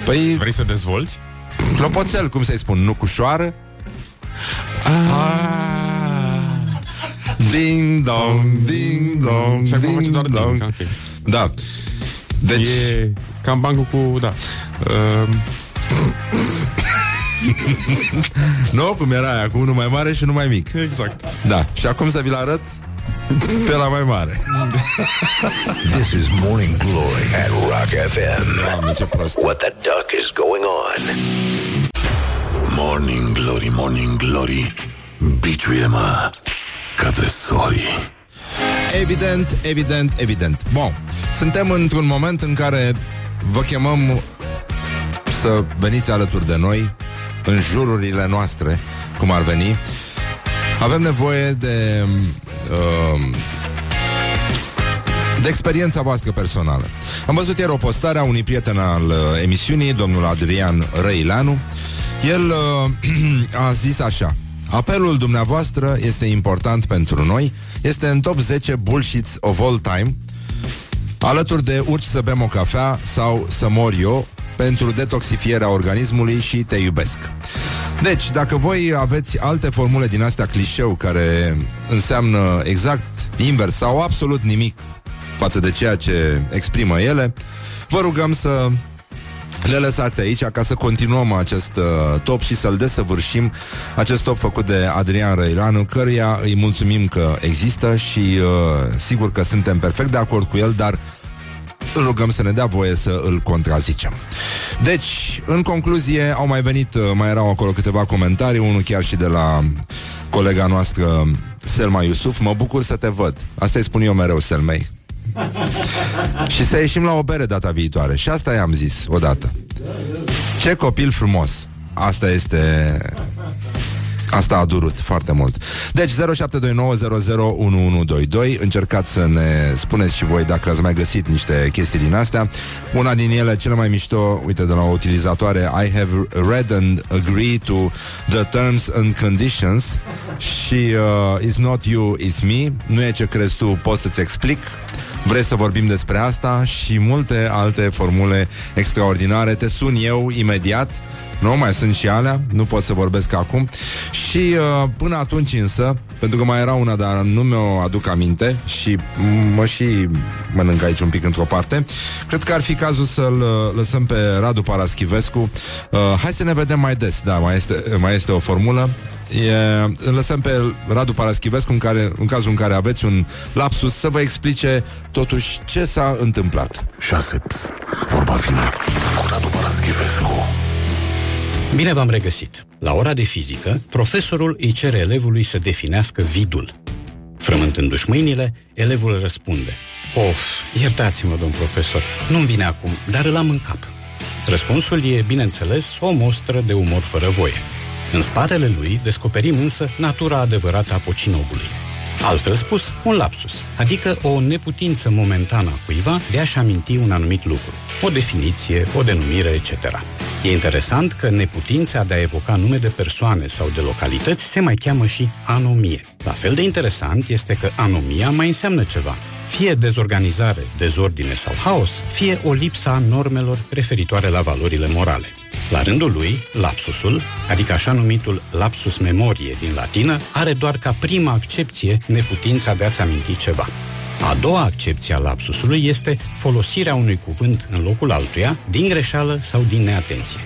Păi, Vrei să dezvolți? clopoțel, cum să-i spun, nu cușoară? Ah. Ding dong, ding dong, Și acum face ding doar dong. ding, ok. Da. Deci, E cam bancul cu... Da. Uh, [LAUGHS] nu cum era aia, cu unul mai mare și unul mai mic. exact. Da. Și acum să vi-l arăt pe la mai mare. [LAUGHS] This is Morning Glory at Rock FM. Doamne, ce prost. What the duck is going on? Morning Glory, Morning Glory Biciuie-mă către sorii Evident, evident, evident. Bun, suntem într-un moment în care vă chemăm să veniți alături de noi în jururile noastre, cum ar veni. Avem nevoie de uh, de experiența voastră personală. Am văzut ieri o postare a unui prieten al uh, emisiunii, domnul Adrian Răileanu. El uh, [CLEARS THROAT] a zis așa: Apelul dumneavoastră este important pentru noi, este în top 10 bullshits of all time, alături de urci să bem o cafea sau să mor eu pentru detoxifierea organismului și te iubesc. Deci, dacă voi aveți alte formule din astea clișeu care înseamnă exact invers sau absolut nimic față de ceea ce exprimă ele, vă rugăm să le lăsați aici ca să continuăm acest uh, top și să-l desăvârșim acest top făcut de Adrian Răilanu, căruia îi mulțumim că există și uh, sigur că suntem perfect de acord cu el, dar îl rugăm să ne dea voie să îl contrazicem. Deci, în concluzie, au mai venit, uh, mai erau acolo câteva comentarii, unul chiar și de la colega noastră Selma Iusuf. Mă bucur să te văd. Asta îi spun eu mereu Selmei. [LAUGHS] și să ieșim la o bere data viitoare. Și asta i-am zis odată. Ce copil frumos. Asta este... Asta a durut foarte mult. Deci 0729001122 Încercați să ne spuneți și voi dacă ați mai găsit niște chestii din astea. Una din ele, cele mai mișto, uite, de la o utilizatoare I have read and agree to the terms and conditions și uh, it's not you, it's me. Nu e ce crezi tu, pot să-ți explic. Vreți să vorbim despre asta și multe alte formule extraordinare. Te sun eu imediat nu, mai sunt și alea, nu pot să vorbesc acum Și uh, până atunci însă Pentru că mai era una, dar nu mi-o aduc aminte Și mă și mănânc aici un pic într-o parte Cred că ar fi cazul să-l uh, lăsăm pe Radu Paraschivescu uh, Hai să ne vedem mai des Da, mai este, mai este o formulă E, îl lăsăm pe Radu Paraschivescu în, care, în cazul în care aveți un lapsus să vă explice totuși ce s-a întâmplat. 6. Psst, vorba vine cu Radu Paraschivescu Bine v-am regăsit. La ora de fizică, profesorul îi cere elevului să definească vidul. Frământându-și mâinile, elevul răspunde. Of, iertați-mă, domn profesor, nu-mi vine acum, dar îl am în cap. Răspunsul e, bineînțeles, o mostră de umor fără voie. În spatele lui descoperim însă natura adevărată a pocinogului. Altfel spus, un lapsus, adică o neputință momentană a cuiva de a-și aminti un anumit lucru, o definiție, o denumire, etc. E interesant că neputința de a evoca nume de persoane sau de localități se mai cheamă și anomie. La fel de interesant este că anomia mai înseamnă ceva, fie dezorganizare, dezordine sau haos, fie o lipsă a normelor referitoare la valorile morale. La rândul lui, lapsusul, adică așa numitul lapsus memorie din latină, are doar ca prima accepție neputința de a-ți aminti ceva. A doua accepție a lapsusului este folosirea unui cuvânt în locul altuia, din greșeală sau din neatenție.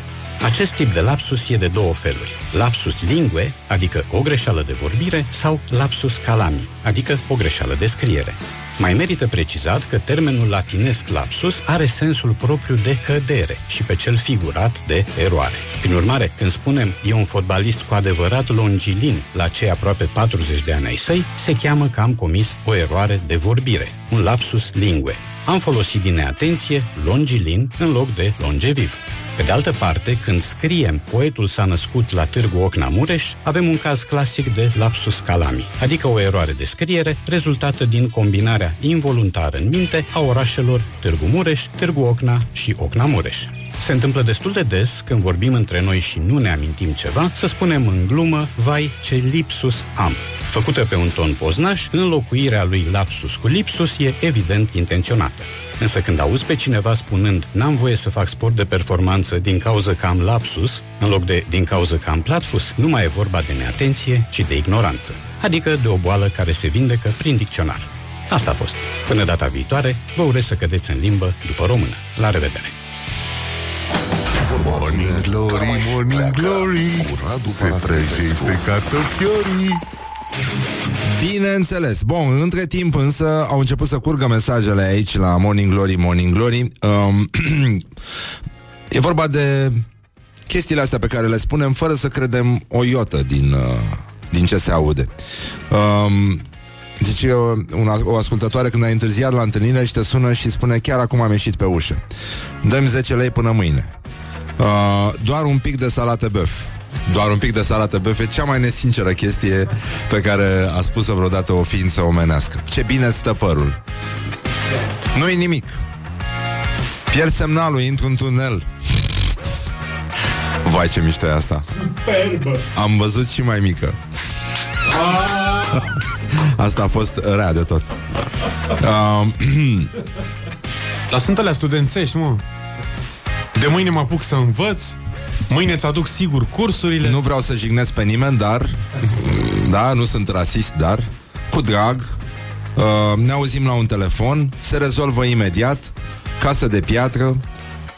Acest tip de lapsus e de două feluri. Lapsus lingue, adică o greșeală de vorbire, sau lapsus calami, adică o greșeală de scriere. Mai merită precizat că termenul latinesc lapsus are sensul propriu de cădere și pe cel figurat de eroare. Prin urmare, când spunem e un fotbalist cu adevărat longilin la cei aproape 40 de ani ai săi, se cheamă că am comis o eroare de vorbire, un lapsus lingue. am folosit din neatenție longilin în loc de longeviv. Pe de altă parte, când scriem poetul s-a născut la Târgu Ocna Mureș, avem un caz clasic de lapsus calami, adică o eroare de scriere rezultată din combinarea involuntară în minte a orașelor Târgu Mureș, Târgu Ocna și Ocna Mureș. Se întâmplă destul de des când vorbim între noi și nu ne amintim ceva, să spunem în glumă, vai ce lipsus am. Făcută pe un ton poznaș, înlocuirea lui lapsus cu lipsus e evident intenționată. Însă când auzi pe cineva spunând n-am voie să fac sport de performanță din cauza că am lapsus, în loc de din cauza că am platfus, nu mai e vorba de neatenție, ci de ignoranță. Adică de o boală care se vindecă prin dicționar. Asta a fost. Până data viitoare, vă urez să cădeți în limbă după română. La revedere! Morning Glory, Morning Glory Se trezește cartofiorii Bineînțeles. Bun, între timp însă au început să curgă mesajele aici la Morning Glory, Morning Glory. Um, [CLEARS THROAT] e vorba de chestiile astea pe care le spunem fără să credem o iotă din, uh, din ce se aude. Um, Zice una, o ascultătoare când ai întârziat la întâlnire și te sună și spune chiar acum am ieșit pe ușă. Dăm 10 lei până mâine. Uh, doar un pic de salată băf. Doar un pic de salată băf e cea mai nesinceră chestie pe care a spus-o vreodată o ființă omenească. Ce bine stă părul. Nu-i nimic. Pierd semnalul, intru în tunel. Vai, ce mișto e asta. Superbă! Am văzut și mai mică. Asta a fost rea de tot. Um, Dar sunt alea studențești, mă. De mâine mă apuc să învăț, mâine îți aduc sigur cursurile. nu vreau să jignesc pe nimeni, dar Da, nu sunt rasist, dar Cu drag uh, Ne auzim la un telefon Se rezolvă imediat Casă de piatră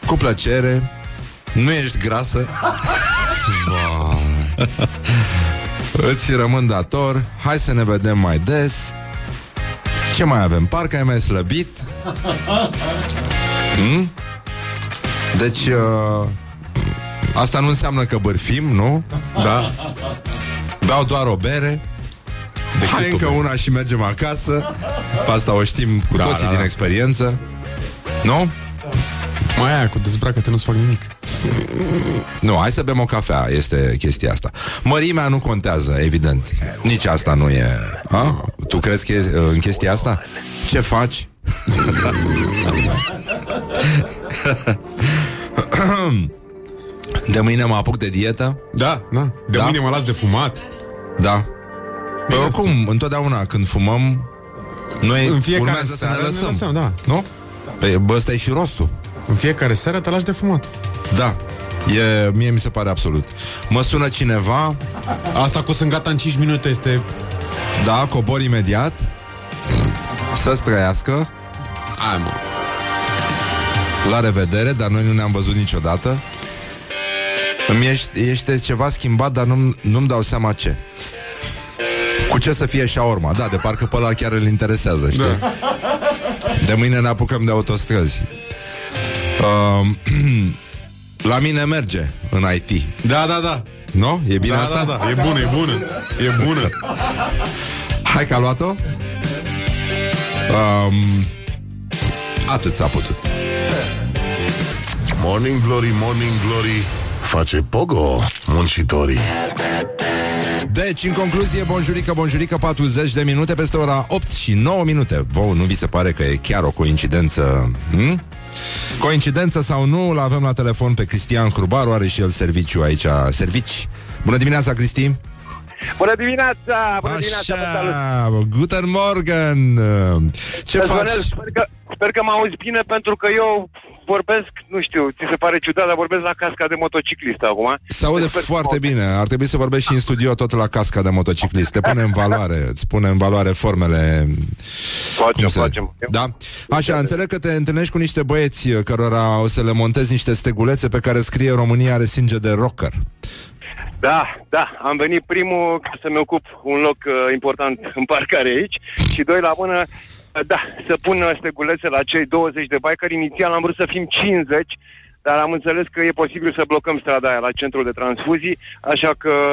Cu plăcere Nu ești grasă Îți rămân dator Hai să ne vedem mai des Ce mai avem? Parcă ai mai slăbit hmm? Deci uh, Asta nu înseamnă că bârfim, nu? Da. Beau doar o bere De Hai cât încă o bere? una și mergem acasă Pe Asta o știm cu Da, toții da, din da. experiență Nu? Mai aia cu dezbracă-te, nu-ți fac nimic. Nu, hai să bem o cafea Este chestia asta Mărimea nu contează, evident Nici asta nu e a? Tu crezi că e în chestia asta? Ce faci? [LAUGHS] [CLEARS THROAT] De mâine mă apuc de dietă Da, da. De Da? mâine mă las de fumat. Da Păi oricum, întotdeauna când fumăm Noi În fiecare urmează să ne seară ne lăsăm, lăsăm, da. Nu? Păi bă, ăsta e și rostul În fiecare seară te lași de fumat. Da E, mie mi se pare absolut Mă sună cineva Asta cu sunt gata în 5 minute este... Da, cobor imediat Să-ți trăiască Ai, mă. La revedere, dar noi nu ne-am văzut niciodată Îmi ești, ești ceva schimbat, dar nu-mi, nu-mi dau seama ce Cu ce să fie șaorma Da, de parcă pe ăla chiar îl interesează, știi? Da. De mâine ne apucăm de autostrăzi um, [CLEARS THROAT] La mine merge în IT Da, da, da. Nu? E bine da, asta? da, da. E bună, e bună. E bună. Hai că a luat-o um, Atât s-a putut Morning Glory, Morning Glory Face pogo muncitorii Deci, în concluzie, bonjurică, bonjurică 40 de minute peste ora 8 și 9 minute Vouă nu vi se pare că e chiar o coincidență? Hm? Coincidență sau nu, îl avem la telefon pe Cristian Hrubaru Are și el serviciu aici, servici Bună dimineața, Cristi Bună dimineața! Bună dimineața! vă salut. Așa, Guten Morgen Ce Răzvanel, faci? Sper că, sper că mă auzi bine pentru că eu vorbesc, nu știu, ți se pare ciudat, dar vorbesc la casca de motociclist acum. Se aude Sper că foarte mă- bine Ar trebui să vorbești și în studio tot la casca de motociclist Te pune în [LAUGHS] valoare Îți pune în valoare formele Facem, cum se- facem. Da? Așa, înțeleg că te întâlnești cu niște băieți Cărora o să le montezi niște stegulețe Pe care scrie România are sânge de rocker Da, da, am venit primul ca să-mi ocup un loc uh, important în parcare aici și doi la mână, uh, da, să pun uh, stegulețe la cei 20 de bikeri. Inițial am vrut să fim 50, dar am înțeles că e posibil să blocăm strada aia la centrul de transfuzii, așa că [LAUGHS]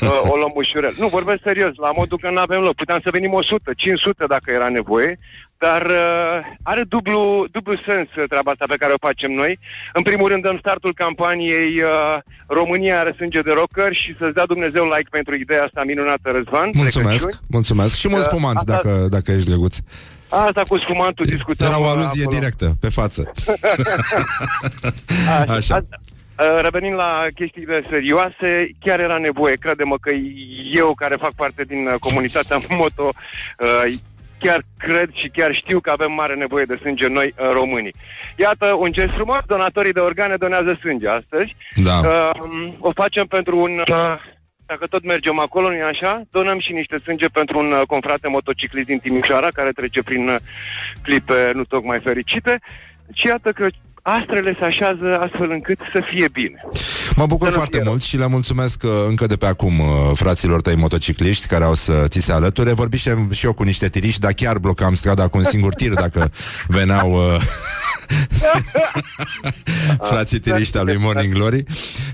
uh, o luăm ușurel. Nu, vorbesc serios, la modul că nu avem loc. Puteam să venim 100, 500 dacă era nevoie, dar uh, are dublu, dublu sens uh, treaba asta pe care o facem noi. În primul rând dăm startul campaniei uh, România are sânge de rocker și să-ți dea Dumnezeu like pentru ideea asta minunată, Răzvan. de Mulțumesc, Crăciun. mulțumesc. Și mult Uh, spumant, asta- dacă, dacă ești drăguț. Asta cu sfumantul discutăm Era o uh, aluzie acolo. directă, pe față. [LAUGHS] Așa. Așa. A- a- Revenind la chestiile serioase, chiar era nevoie, crede-mă că eu care fac parte din uh, comunitatea [LAUGHS] moto, uh, chiar cred și chiar știu că avem mare nevoie de sânge noi uh, românii. Iată, un gest frumos, donatorii de organe donează sânge astăzi. Da. Uh, o facem pentru un... Uh, dacă tot mergem acolo, nu așa? Donăm și niște sânge pentru un uh, confrate motociclist din Timișoara care trece prin uh, clipe nu tocmai fericite. Și iată că astrele se așează astfel încât să fie bine. Mă bucur Să nu foarte fie rău. mult și le mulțumesc uh, încă de pe acum uh, fraților tăi motocicliști care au să ți se alăture. Vorbisem și eu cu niște tiriști, dar chiar blocam strada cu un singur tir dacă [LAUGHS] veneau uh, [LAUGHS] frații tiriști al lui Morning Glory.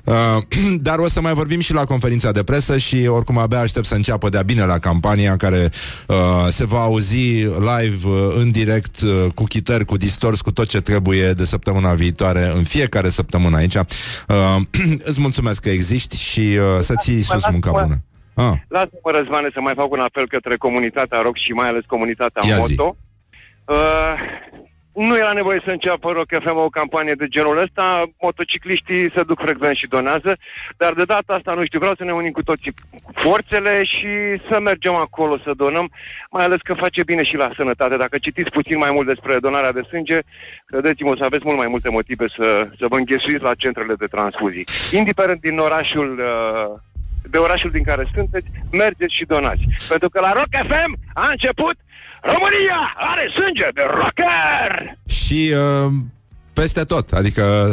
Uh, [CLEARS THROAT] dar o să mai vorbim și la conferința de presă și oricum abia aștept să înceapă de-a bine la campania care uh, se va auzi live uh, în direct uh, cu chitări, cu distors, cu tot ce trebuie de săptămâna viitoare, în fiecare săptămână aici. Uh, [CLEARS THROAT] [CLEARS THROAT] îți mulțumesc că existi și uh, să ții sus munca bună. Ah, Lasă-mă, Răzvane, să mai fac un apel către comunitatea rock și mai ales comunitatea Ia zi. moto. Uh, nu era nevoie să înceapă Rock FM o campanie de genul ăsta, motocicliștii se duc frecvent și donează, dar de data asta, nu știu, vreau să ne unim cu toții forțele și să mergem acolo să donăm, mai ales că face bine și la sănătate. Dacă citiți puțin mai mult despre donarea de sânge, credeți-mă, o să aveți mult mai multe motive să, să vă înghesuiți la centrele de transfuzii. Indiferent din orașul uh, de orașul din care sunteți, mergeți și donați. Pentru că la Rock FM a început România are sânge de rocker! și uh, peste tot, adică [LAUGHS]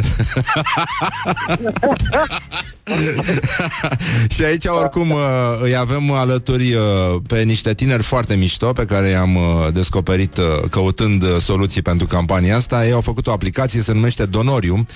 și aici oricum uh, îi avem alături uh, pe niște tineri foarte mișto pe care i-am uh, descoperit uh, căutând uh, soluții pentru campania asta. Ei au făcut o aplicație, se numește Donorium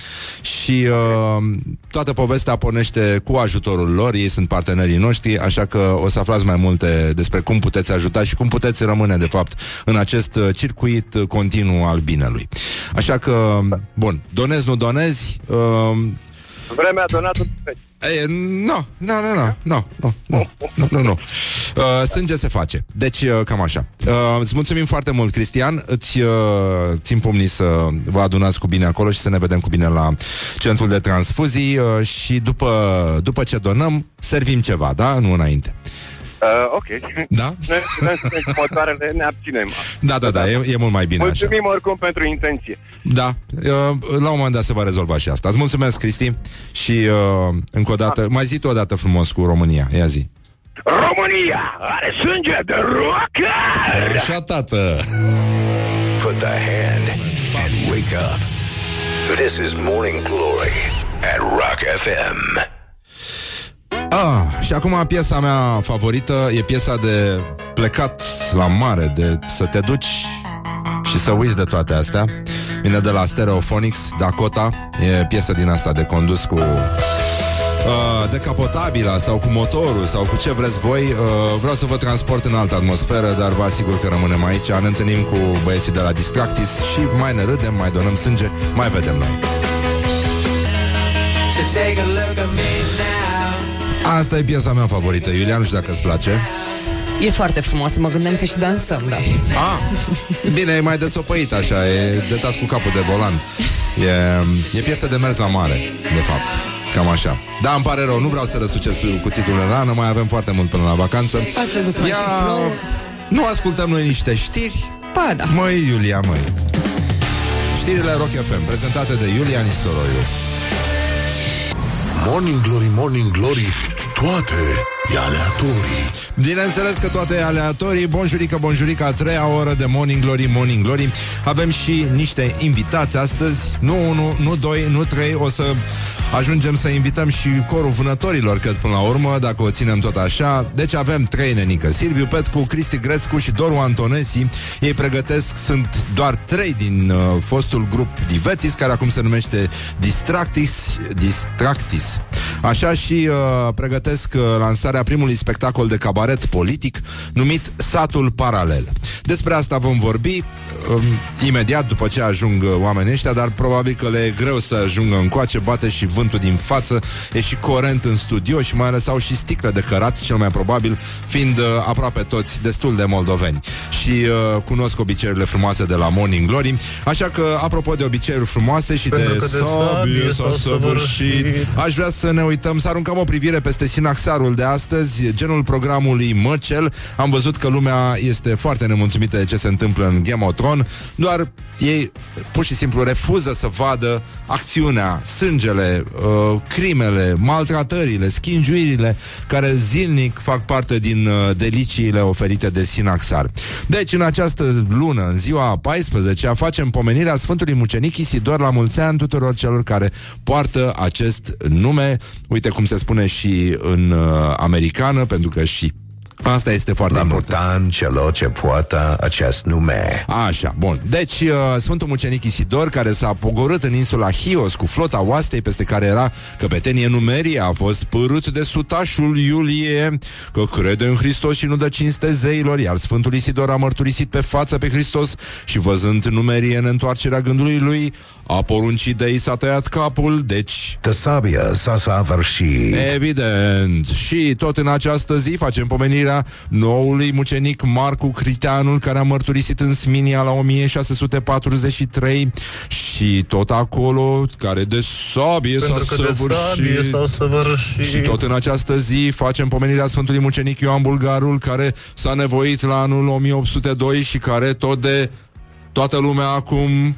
și uh, toată povestea pornește cu ajutorul lor. Ei sunt partenerii noștri, așa că o să aflați mai multe despre cum puteți ajuta și cum puteți rămâne, de fapt, în acest uh, circuit uh, continuu al binelui. Așa că, bun, donezi, nu donezi, uh, Vremea donată E, nu, nu, nu, nu, nu, nu, nu, nu, nu, nu. Uh, Sânge se face. Deci, uh, cam așa. Uh, îți mulțumim foarte mult, Cristian. Îți uh, țin pumnii să vă adunați cu bine acolo și să ne vedem cu bine la centrul de transfuzii uh, și după, după ce donăm, servim ceva, da? Nu înainte. Uh, ok. Da? [LAUGHS] Noi noi suntem cu motoarele, ne abținem. Da, da, da, e, e mult mai bine așa. Mulțumim oricum pentru intenție. Da, uh, la un moment dat se va rezolva și asta. Îți mulțumesc, Cristi, și uh, încă o dată, mai zi tu o dată frumos cu România, ia zi. România are sânge de rocker! Așa, tată! Put the hand and wake up. This is Morning Glory at Rock FM. Ah, și acum piesa mea favorită e piesa de plecat la mare, de să te duci și să uiți de toate astea. Vine de la Stereophonics, Dakota, e piesă din asta de condus cu uh, decapotabila sau cu motorul sau cu ce vreți voi. Uh, vreau să vă transport în altă atmosferă, dar vă asigur că rămânem aici. Ne întâlnim cu băieții de la Distractis și mai ne râdem, mai donăm sânge, mai vedem noi. Asta e piesa mea favorită, Iulian, nu știu dacă îți place. E foarte frumos, mă gândeam să și dansăm, da. Ah, bine, e mai desopăit așa, e de dat cu capul de volan. E, e piesă de mers la mare, de fapt. Cam așa. Da, îmi pare rău, nu vreau să răsuce su- cuțitul în rană, mai avem foarte mult până la vacanță. Astăzi îți mai Ia, și plouă. nu ascultăm noi niște știri? Ba, da. Măi, Iulia, măi. Știrile Rock FM, prezentate de Iulian Istoroiu. Morning Glory, Morning Glory Toate e aleatorii. Bineînțeles că toate e aleatorii. Bonjurică, bonjurică, a treia oră de Morning Glory, Morning Glory. Avem și niște invitați astăzi. Nu unu, nu doi, nu trei. O să ajungem să invităm și corul vânătorilor Cred până la urmă, dacă o ținem tot așa. Deci avem trei nenică. Silviu Petcu, Cristi Grescu și Doru Antonesi Ei pregătesc, sunt doar trei din uh, fostul grup Divetis Care acum se numește Distractis Distractis Așa și uh, pregătesc uh, lansarea primului spectacol de cabaret politic numit Satul Paralel. Despre asta vom vorbi. Um, imediat după ce ajung uh, oamenii ăștia, dar probabil că le e greu să ajungă încoace, bate și vântul din față, e și corent în studio și mai ales au și sticle de cărat, cel mai probabil, fiind uh, aproape toți destul de moldoveni. Și uh, cunosc obiceiurile frumoase de la Morning Glory, așa că, apropo de obiceiuri frumoase și Pentru de că de sabie sabie s-a s-a săvârșit, săvârșit. aș vrea să ne uităm, să aruncăm o privire peste sinaxarul de astăzi, genul programului Măcel. Am văzut că lumea este foarte nemulțumită de ce se întâmplă în Game of Thrones, doar ei pur și simplu refuză să vadă acțiunea, sângele, uh, crimele, maltratările, schingiuirile care zilnic fac parte din uh, deliciile oferite de Sinaxar. Deci, în această lună, în ziua 14 facem pomenirea Sfântului Mucenic Isidor la mulți ani tuturor celor care poartă acest nume. Uite cum se spune și în uh, americană, pentru că și Asta este foarte La important. mutan celor ce poartă acest nume. Așa, bun. Deci, uh, Sfântul Mucenic Isidor, care s-a pogorât în insula Hios cu flota oastei peste care era căpetenie numerie, a fost părât de sutașul Iulie, că crede în Hristos și nu dă cinste zeilor, iar Sfântul Isidor a mărturisit pe față pe Hristos și văzând numerie în întoarcerea gândului lui, a poruncit de i s-a tăiat capul, deci De sabie s-a săvârșit. Evident. Și tot în această zi facem pomenirea noului mucenic Marcu Criteanul, care a mărturisit în Sminia la 1643 și tot acolo, care de sabie s-a Pentru că de sabie săvârșit. s-a săvârșit. Și tot în această zi facem pomenirea Sfântului Mucenic Ioan Bulgarul, care s-a nevoit la anul 1802 și care tot de toată lumea acum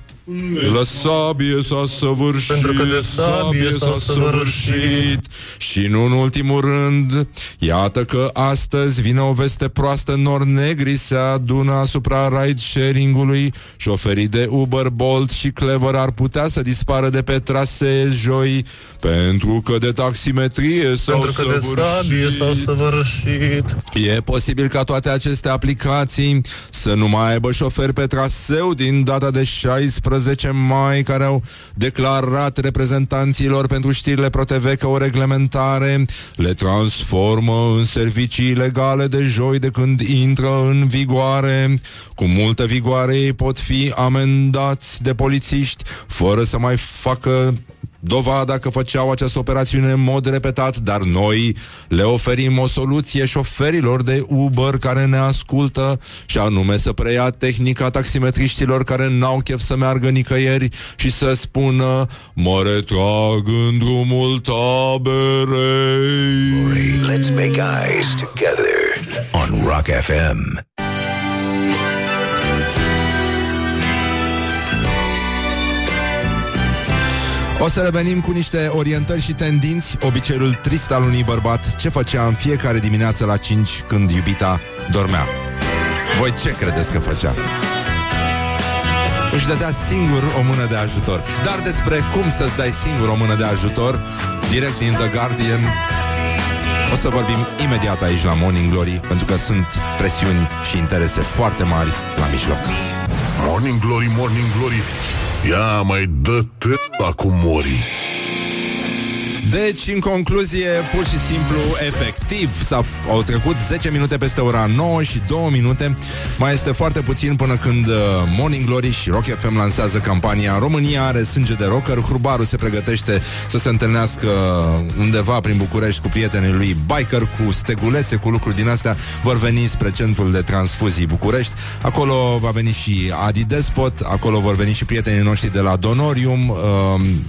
la sabie s-a săvârșit, Pentru că de sabie s-a săvârșit. Și nu în ultimul rând, iată că astăzi vine o veste proastă, nor negri se adună asupra ride-sharing-ului, șoferii de Uber, Bolt și Clever ar putea să dispară de pe trasee joi, pentru că de taximetrie s-au Pentru că de sabie s-a săvârșit. săvârșit. E posibil ca toate aceste aplicații să nu mai aibă șoferi pe traseu din data de 16 mai, care au declarat reprezentanților pentru știrile ProTV că o reglementare le transformă în servicii ilegale de joi de când intră în vigoare. Cu multă vigoare ei pot fi amendați de polițiști fără să mai facă dovada că făceau această operațiune în mod repetat, dar noi le oferim o soluție șoferilor de Uber care ne ascultă și anume să preia tehnica taximetriștilor care n-au chef să meargă nicăieri și să spună mă retrag în drumul taberei. Let's make eyes together on Rock FM. O să revenim cu niște orientări și tendinți, obiceiul trist al unui bărbat, ce făcea în fiecare dimineață la 5 când iubita dormea. Voi ce credeți că făcea? Își dădea singur o mână de ajutor. Dar despre cum să-ți dai singur o mână de ajutor, direct din The Guardian, o să vorbim imediat aici la Morning Glory, pentru că sunt presiuni și interese foarte mari la mijloc. Morning Glory, Morning Glory. Ia mai dă la cu mori Deci, în concluzie, pur și simplu, efectiv, s-a, au trecut 10 minute peste ora 9 și 2 minute. Mai este foarte puțin până când uh, Morning Glory și Rock FM lansează campania România are sânge de rocker. Hrubaru se pregătește să se întâlnească undeva prin București cu prietenii lui Biker, cu stegulețe, cu lucruri din astea. Vor veni spre centrul de transfuzii București. Acolo va veni și Adi Despot, acolo vor veni și prietenii noștri de la Donorium, uh,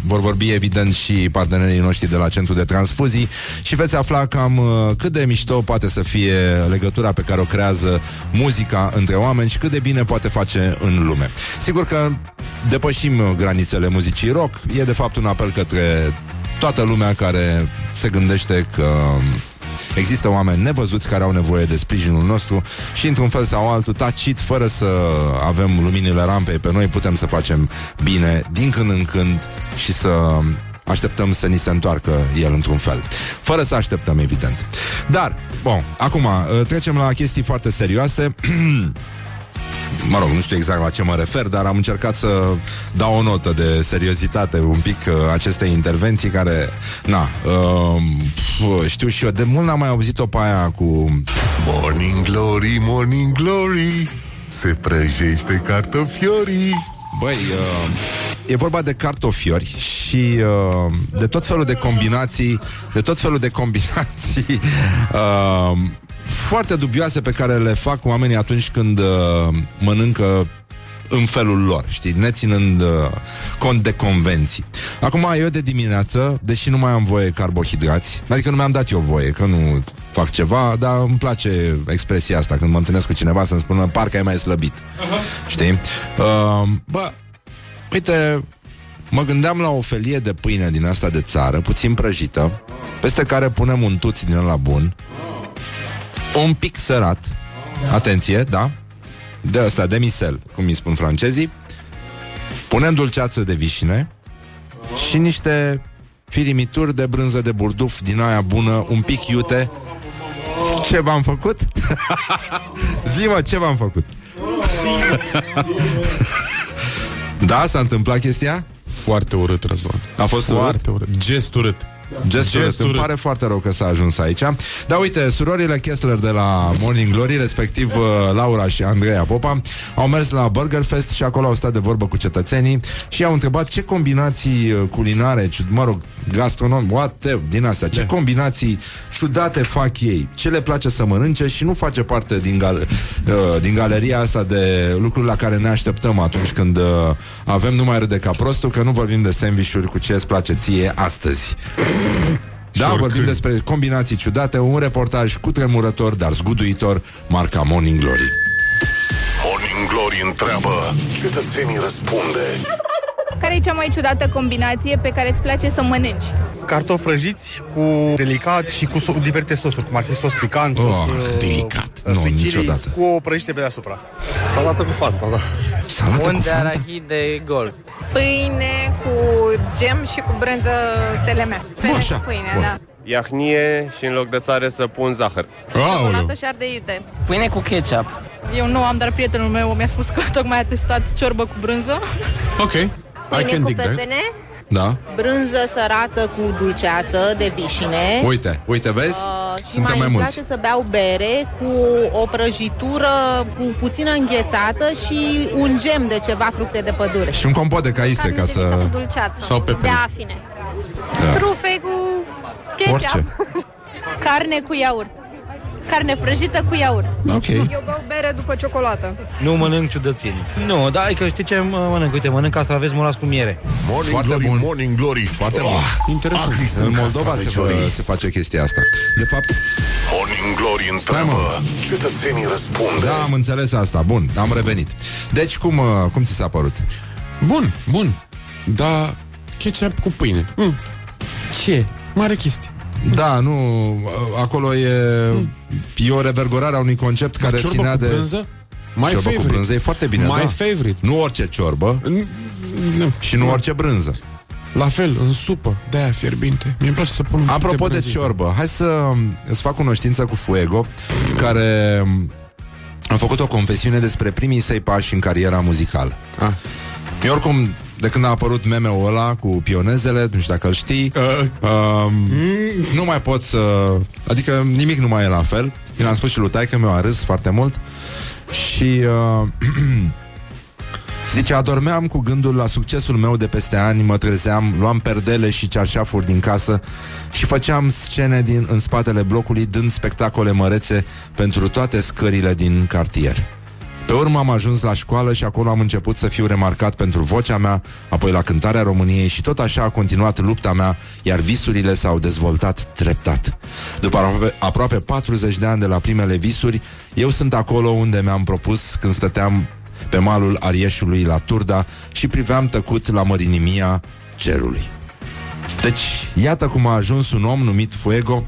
vor vorbi evident și partenerii noștri de la centru de transfuzii și veți afla cam uh, cât de mișto poate să fie legătura pe care o creează muzica între oameni și cât de bine poate face în lume. Sigur că depășim uh, granițele muzicii rock, e de fapt un apel către toată lumea care se gândește că Există oameni nevăzuți care au nevoie de sprijinul nostru și într-un fel sau altul, tacit, fără să avem luminile rampei pe noi, putem să facem bine din când în când și să așteptăm să ni se întoarcă el într-un fel. Fără să așteptăm, evident. Dar, bun, acum, trecem la chestii foarte serioase. [CLEARS THROAT] mă rog, nu știu exact la ce mă refer, dar am încercat să dau o notă de seriozitate un pic uh, acestei intervenții care, na, uh, pf, știu și eu, de mult n-am mai auzit-o pe aia cu... Morning Glory, Morning Glory Se prăjește cartofiorii Băi, uh, e vorba de cartofiori și uh, de tot felul de combinații, de tot felul de combinații [LAUGHS] uh, foarte dubioase pe care le fac oamenii atunci când uh, mănâncă în felul lor, știi, neținând uh, cont de convenții. Acum, eu de dimineață, deși nu mai am voie carbohidrați, adică nu mi-am dat eu voie, că nu fac ceva, dar îmi place expresia asta când mă întâlnesc cu cineva să-mi spună parcă ai mai slăbit. Uh-huh. Știi? Uh, bă, uite, mă gândeam la o felie de pâine din asta de țară, puțin prăjită, peste care punem un tuț din ăla bun, un pic sărat, atenție, da? De asta, de misel, cum îi spun francezii, punem dulceață de vișine și niște firimituri de brânză de burduf din aia bună, un pic iute. Ce v-am făcut? [LAUGHS] Zi-mă, ce v-am făcut? [LAUGHS] da, s-a întâmplat chestia? Foarte urât, Răzvan. A fost Foarte urât. Gest urât. Gestul Gest ăsta. Îmi urât. pare foarte rău că s-a ajuns aici. Dar uite, surorile Kessler de la Morning Glory, respectiv uh, Laura și Andreea Popa, au mers la Burger Fest și acolo au stat de vorbă cu cetățenii și au întrebat ce combinații uh, culinare, ciu- mă rog, gastronom, what din astea, ce combinații ciudate fac ei, ce le place să mănânce și nu face parte din, gal- uh, din galeria asta de lucruri la care ne așteptăm atunci când uh, avem numai râde ca prostul, că nu vorbim de sandvișuri cu ce îți place ție astăzi. Da, oricând. vorbim despre combinații ciudate, un reportaj cu tremurător, dar zguduitor, marca Morning Glory. Morning Glory întreabă, cetățenii răspunde. Care e cea mai ciudată combinație pe care îți place să mănânci? Cartofi prăjiți cu delicat și cu so- diferite sosuri, cum ar fi sos picant, sos Oh, uh, delicat. uh, Nu, suchiri niciodată. Cu o prăjiște pe deasupra. Salată cu fanta, da. Salată cu fanta? de gol. Pâine cu gem și cu brânză telemea. Pene așa. cu pâine, Bun. da. Iahnie și în loc de sare să pun zahăr. Ciocolată și ardei iute. Pâine cu ketchup. Eu nu am, dar prietenul meu mi-a spus că tocmai a testat ciorbă cu brânză. Ok. I Pâine can cu dig that. pepene, Da? brânză sărată cu dulceață de vișine. Uite, uite, vezi? Uh, și Suntem mai, mai îmi mulți. place să beau bere cu o prăjitură cu puțină înghețată și un gem de ceva fructe de pădure. Și un compot de caise ca să... Dulceață. Sau pepene. De afine. Da. Trufe cu ketchup. Orice. [LAUGHS] Carne cu iaurt. Carne prăjită cu iaurt. Ok. Eu beau bere după ciocolată. Nu mănânc ciudățeni. Nu, da, adică știi ce mă- mănânc? Uite, mănânc castraveți murați cu miere. Morning Foarte Glory, bun. Morning Glory Foarte bun. Interesant. Axis În sunt Moldova se, castraveciorii. se face chestia asta. De fapt, Morning Glory întreabă, cetățenii răspunde. da, am înțeles asta. Bun, am revenit. Deci, cum, uh, cum ți s-a părut? Bun, bun. Da, ketchup cu pâine. Mm. Ce? Mare chestie. Da, nu, uh, acolo e, e o revergorare a unui concept care ciorbă ținea cu de... brânză? My ciorbă favorite. cu brânză e foarte bine, My da. favorite. Nu orice ciorbă și nu orice brânză. La fel, în supă, de-aia fierbinte. Mie îmi place să pun un pic Apropo de brânză. ciorbă, hai să um, îți fac cunoștință cu Fuego, care um, a făcut o confesiune despre primii săi pași în cariera muzicală. Ah. Eu oricum, de când a apărut meme-ul ăla cu pionezele, nu știu dacă îl știi, Uh. um, nu mai pot să... Adică nimic nu mai e la fel. Eu am spus și lui taică meu a râs foarte mult și... Uh, [CLEARS THROAT] Zice, adormeam cu gândul la succesul meu de peste ani, mă trezeam, luam perdele și cearșafuri din casă și făceam scene din, în spatele blocului, dând spectacole mărețe pentru toate scările din cartier. Pe urmă am ajuns la școală și acolo am început să fiu remarcat pentru vocea mea, apoi la cântarea României și tot așa a continuat lupta mea, iar visurile s-au dezvoltat treptat. După aproape, aproape 40 de ani de la primele visuri, eu sunt acolo unde mi-am propus când stăteam pe malul Arieșului la Turda și priveam tăcut la mărinimia cerului. Deci, iată cum a ajuns un om numit Fuego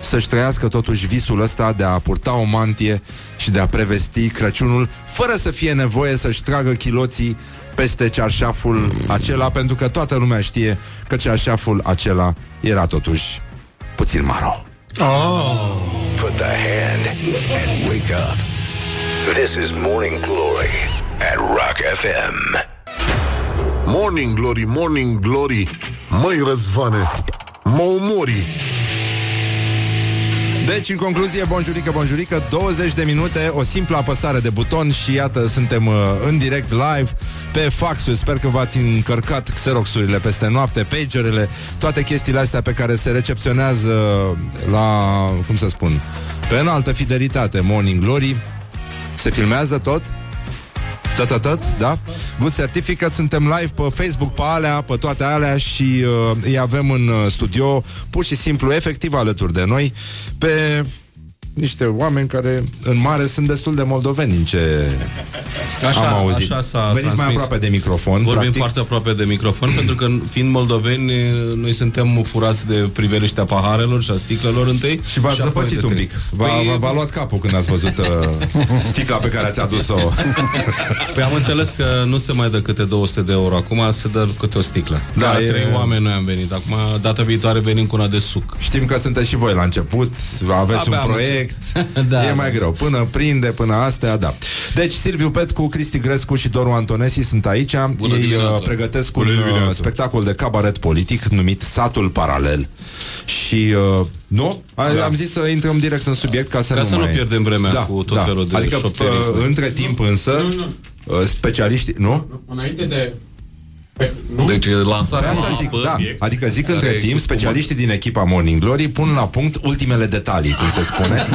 să-și trăiască totuși visul ăsta de a purta o mantie și de a prevesti Crăciunul fără să fie nevoie să-și tragă chiloții peste cearșaful acela, pentru că toată lumea știe că cearșaful acela era totuși puțin maro. Oh. Put the hand and wake up. This is Morning Glory at Rock FM. Morning Glory, Morning Glory Măi Răzvane Mă omori Deci, în concluzie, bonjurică, bonjurică 20 de minute, o simplă apăsare de buton Și iată, suntem uh, în direct live Pe faxul, sper că v-ați încărcat Xeroxurile peste noapte, pagerele Toate chestiile astea pe care se recepționează La, cum să spun Pe înaltă fidelitate, Morning Glory Se filmează tot? Tot, tot, tot, da? Good Certificate, suntem live pe Facebook, pe alea, pe toate alea și uh, îi avem în uh, studio, pur și simplu, efectiv alături de noi, pe niște oameni care în mare sunt destul de moldoveni în ce Așa, am auzit. așa s-a Veniți mai transmis. aproape de microfon, Vorbim practic. foarte aproape de microfon Pentru că fiind moldoveni Noi suntem furați de priveliștea paharelor Și a sticlelor întâi Și v-ați apoi zăpăcit de un trei. pic. V-a, Păi, v-a, v-a luat capul când ați văzut uh, sticla pe care ați adus-o. [LAUGHS] Păi am înțeles că nu se mai dă câte 200 de euro Acum se dă câte o sticlă Da, Da, e- trei oameni noi am venit Acum, data viitoare venim cu una de suc Știm că sunteți și voi la început, aveți Abia un am proiect, [LAUGHS] Da, e mai da. greu. Până prinde, până astea, da. Deci Silviu Petcu, Cristi Grescu și Doru Antonesi sunt aici. Bună Ei dimineața. uh, pregătesc un uh, spectacol de cabaret politic numit Satul Paralel. Și uh, nu? A, Da. Am zis să intrăm direct în subiect ca să Ca nu să nu mai... pierdem vremea cu tot felul de Adică, șopterisme. uh, între timp însă, uh, specialiștii... Nu? Înainte de... Deci lansarea Pe asta la zic, apă, da. Adică zic care între e timp, cu specialiștii din echipa Morning Glory pun la punct ultimele detalii, cum se spune. [LAUGHS]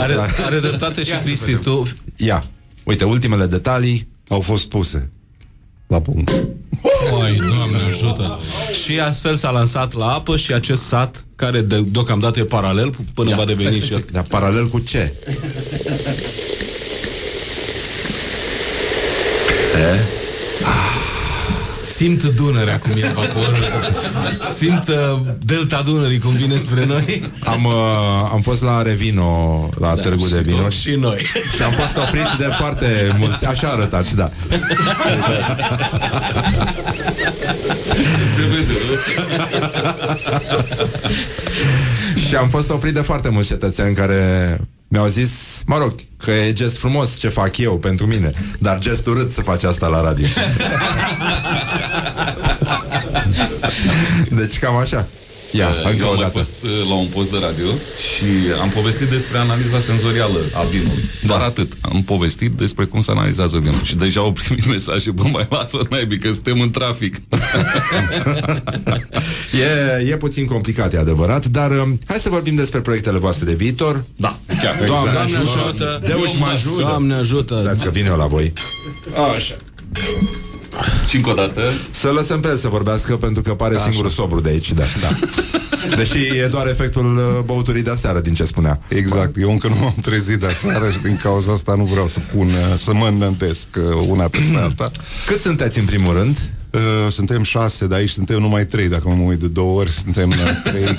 Are, are dreptate și Cristi, tu Ia, uite, ultimele detalii au fost puse la punct. Oi, Doamne ajută Și astfel s-a lansat la apă Și acest sat, care de, deocamdată e paralel Până va deveni și el Dar paralel cu ce? Simt Dunărea cum e vaporul Simt uh, delta Dunării cum vine spre noi. Am, uh, am fost la Revino, la da, Târgu de Vino și noi. Și am fost oprit de foarte mulți. Așa arătați, da. Și am fost oprit de foarte mulți cetățeni care mi-au zis, mă rog, că e gest frumos ce fac eu pentru mine, dar gest urât să faci asta la radio. [LAUGHS] deci cam așa. Ia, Uh, încă Eu o am mai dată. fost uh, la un post de radio și am povestit despre analiza senzorială a vinului. Doar atât. Am povestit despre cum se analizează vinul. Și deja au primit [LAUGHS] mesaje, bă, mai lasă mai că suntem în trafic. [LAUGHS] E, e puțin complicat, e adevărat, dar um, hai să vorbim despre proiectele voastre de viitor. Da, chiar. Doamne Doamne ajută! ajută! Deus mă ajută! Doamne ajută! Stați că vine eu la voi. Așa. Și încă o dată. Să lăsăm pe el să vorbească pentru că pare singurul sobru de aici, da. da. [LAUGHS] Deși e doar efectul uh, băuturii de aseară din ce spunea. Exact, eu încă nu m-am trezit de aseară și din cauza asta nu vreau să pun, uh, să mă înăntesc uh, una peste alta. Cât sunteți în primul rând? Uh, suntem șase, dar aici suntem numai trei, dacă mă uit de două ori, suntem uh, trei,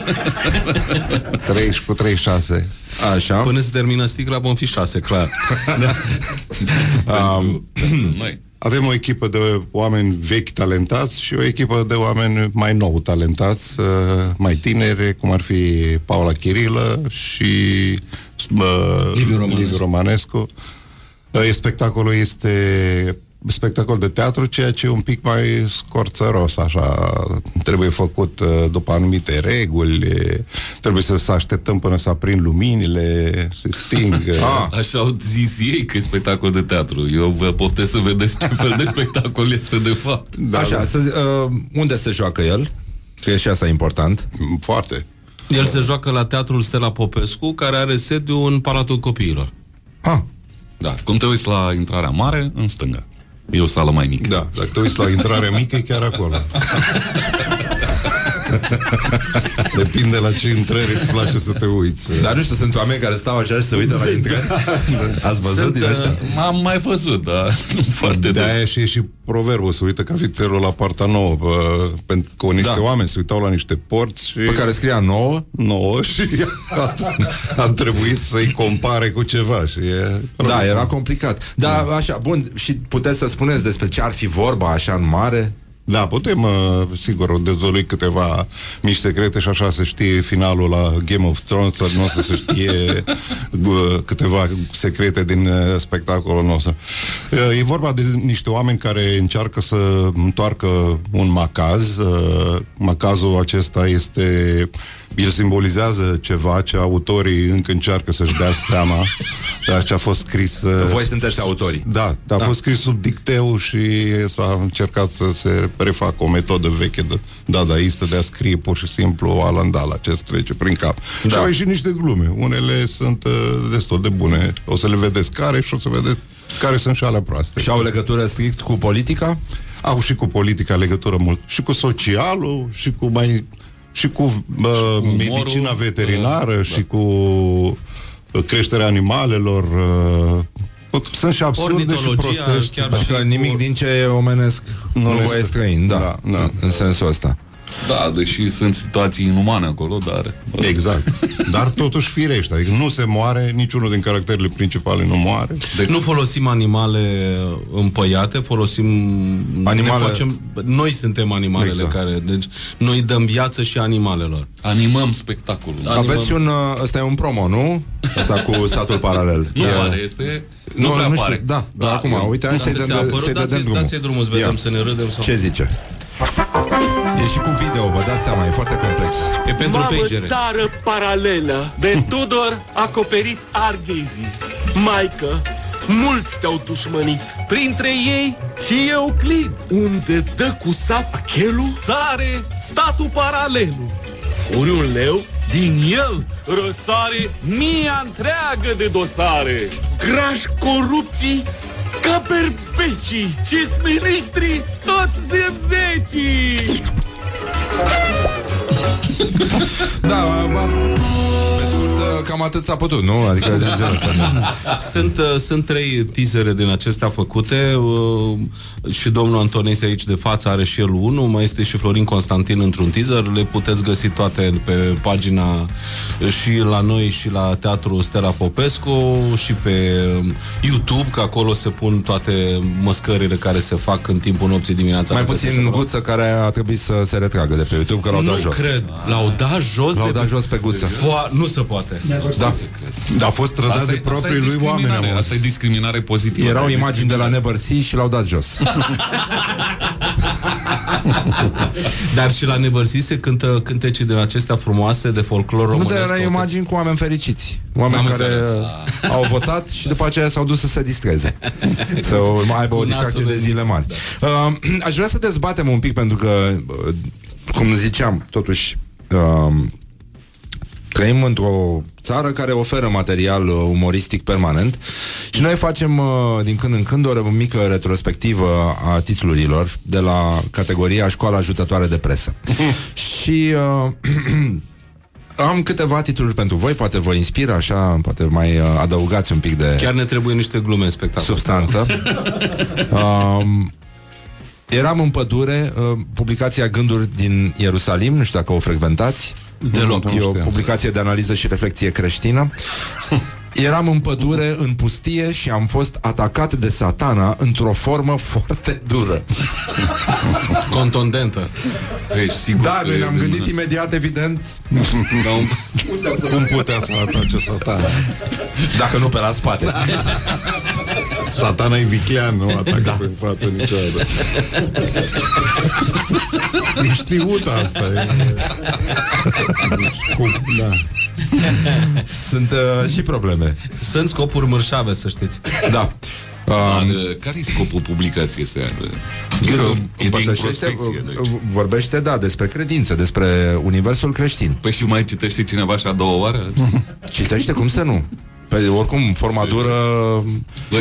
[LAUGHS] trei și cu trei șase. Așa. Până se termină sticla vom fi șase, clar [LAUGHS] Um, avem o echipă de oameni vechi talentați și o echipă de oameni mai nou talentați, uh, mai tineri, cum ar fi Paula Chirilă și uh, Liviu Romanescu. Liviu Romanescu. Uh, spectacolul este spectacol de teatru, ceea ce e un pic mai scorțăros, așa, trebuie făcut uh, după anumite reguli, e, trebuie să, să așteptăm până să aprind luminile, se sting. [LAUGHS] Ah. Așa au zis ei că e spectacol de teatru. Eu vă poftesc să vedeți ce fel de spectacol este de fapt. Da, Așa, să, zi- uh, unde se joacă el? Că e și asta important. Foarte. El se joacă la Teatrul Stella Popescu Care are sediu în Palatul Copiilor ah. Da, cum te uiți la intrarea mare, în stânga. E o sală mai mică. Da, dacă te uiți la intrarea mică, e chiar acolo. [LAUGHS] [LAUGHS] Depinde la ce intrări îți place să te uiți. Dar nu știu, sunt oameni care stau așa și se uită la intrări. [LAUGHS] Ați văzut Sunt, din ăștia? uh, Am mai văzut, dar nu [LAUGHS] foarte De des. aia și e și proverbul, se uită ca fițelul la partea nouă, bă, pentru că niște da. oameni se uitau la niște porți și... Pe care scria nouă? Nouă și a, a trebuit să-i compare cu ceva și e... Da, era complicat. Dar așa, bun, și puteți să spuneți despre ce ar fi vorba așa în mare? Da, putem, uh, sigur, dezvălui câteva mici secrete și așa se știe finalul la Game of Thrones, să nu o să se știe [LAUGHS] uh, câteva secrete din uh, spectacolul nostru. Uh, E vorba de niște oameni care încearcă să întoarcă un macaz. Uh, Macazul acesta este... El simbolizează ceva ce autorii încă încearcă să-și dea seama de ce a fost scris... uh, Voi sunteți autorii. Da, dar a Da. fost scris sub dicteu și s-a încercat să se refacă o metodă veche de dadaistă de a scrie pur și simplu alandala ce îți trece prin cap. Da. Și au ieșit niște glume. Unele sunt uh, destul de bune. O să le vedeți care și o să vedeți care sunt și alea proaste. Și au legătură strict cu politica? Au și cu politica legătură mult. Și cu socialul, și cu mai și cu uh, medicina veterinară, da. și cu uh, creșterea animalelor. Uh, sunt și absurde și Ornitologia, prostești. chiar Așa că nimic din ce e omenesc nu, nu este- vă e străin, da, Da, da. în sensul ăsta. Da, deși sunt situații inumane acolo, dar... Exact. Dar totuși firește. Adică nu se moare, niciunul din caracterele principale nu moare. Deci nu folosim animale împăiate, folosim Animale- Ne facem, noi suntem animalele Exact. care, deci noi dăm viață și animalelor. Animăm spectacolul. Animăm. Aveți un, uh, ăsta e un promo, nu? Ăsta cu satul paralel. Nu E- pare, este... Nu, prea nu pare. știu, da, da, acum, uite, hai să-i Dacă dăm, ți-a apărut, să-i dați- dăm drumul. dați-i drumul să vedem, Ia. să ne râdem sau- Ce zice? E și cu video, vă dați seama, e foarte complex. E pentru Mamă, pagere. țară paralelă De [LAUGHS] Tudor acoperit arghezii Maică, mulți te-au dușmănit. Printre ei și Euclid Unde dă cu sap chelul Țare statul paralelul. Furi un leu, din el răsare mia întreagă de dosare. Grași corupții ca perbecii și ministrii toți zemzecii Da, ba, pe scurt, uh, cam atât s-a putut, nu? Adică de genul ăsta. nu? Sunt, uh, sunt trei teasere din acestea făcute uh, și domnul Antonese aici de față are și el unul, mai este și Florin Constantin într-un teaser, le puteți găsi toate pe pagina uh, și la noi și la Teatru Stella Popescu și pe um, YouTube, că acolo se pun toate măscările care se fac în timpul nopții dimineața. Mai Le puțin găsiți acolo. guță care a trebuit să se retragă de pe YouTube, că l-au dat Nu jos. Cred. L-au dat jos L-au de dat jos pe guță. Fo- nu se poate. Da. Dar a fost trădat Asta de e- asta e proprii lui oameni. discriminare, am Asta e discriminare pozitivă. Erau Asta e imagini de la Never See și l-au dat jos. [LAUGHS] Dar și la Neversea se cântă cântece din acestea frumoase de folclor Nu românesc. de era imagini cu oameni fericiți. Oameni Am care înțeles. uh, [LAUGHS] au votat și după aceea s-au dus să se distreze. [LAUGHS] să mai aibă o Cu distracție nasul de zile în mari. Uh, aș vrea să dezbatem un pic pentru că, uh, cum ziceam, totuși uh, trăim într-o țară care oferă material uh, umoristic permanent și noi facem uh, din când în când o mică retrospectivă a titlurilor de la categoria Școala Ajutătoare de Presă. [LAUGHS] și uh, [CLEARS THROAT] am câteva titluri pentru voi, poate vă inspiră așa, poate mai uh, adăugați un pic de Chiar ne trebuie niște glume în spectacol. substanță. [LAUGHS] um, eram în pădure, uh, publicația Gânduri din Ierusalim, nu știu dacă o frecventați. Deloc. E o publicație de analiză și reflexie creștină. [LAUGHS] Eram în pădure, în pustie și am fost atacat de satana într-o formă [LAUGHS] foarte dură. Contundentă. Ești sigur Da, că noi e ne-am de gândit mână. imediat, evident, La un... Cum putea să atace satana? dacă nu pe la spate. [LAUGHS] Satana e viclean, nu atacă da. prin față niciodată. [LAUGHS] E știut asta. E... Cum, da. Sunt uh, și probleme. Sunt scopuri mărșave, să știți. Da. Dar, Um, uh, Care e scopul publicației astea? E de împărtășește, introspecție, deci. vorbește, da, despre credință, despre universul creștin. Păi și mai citește cineva și a doua oară? Citește cum să nu. Pe oricum, forma dură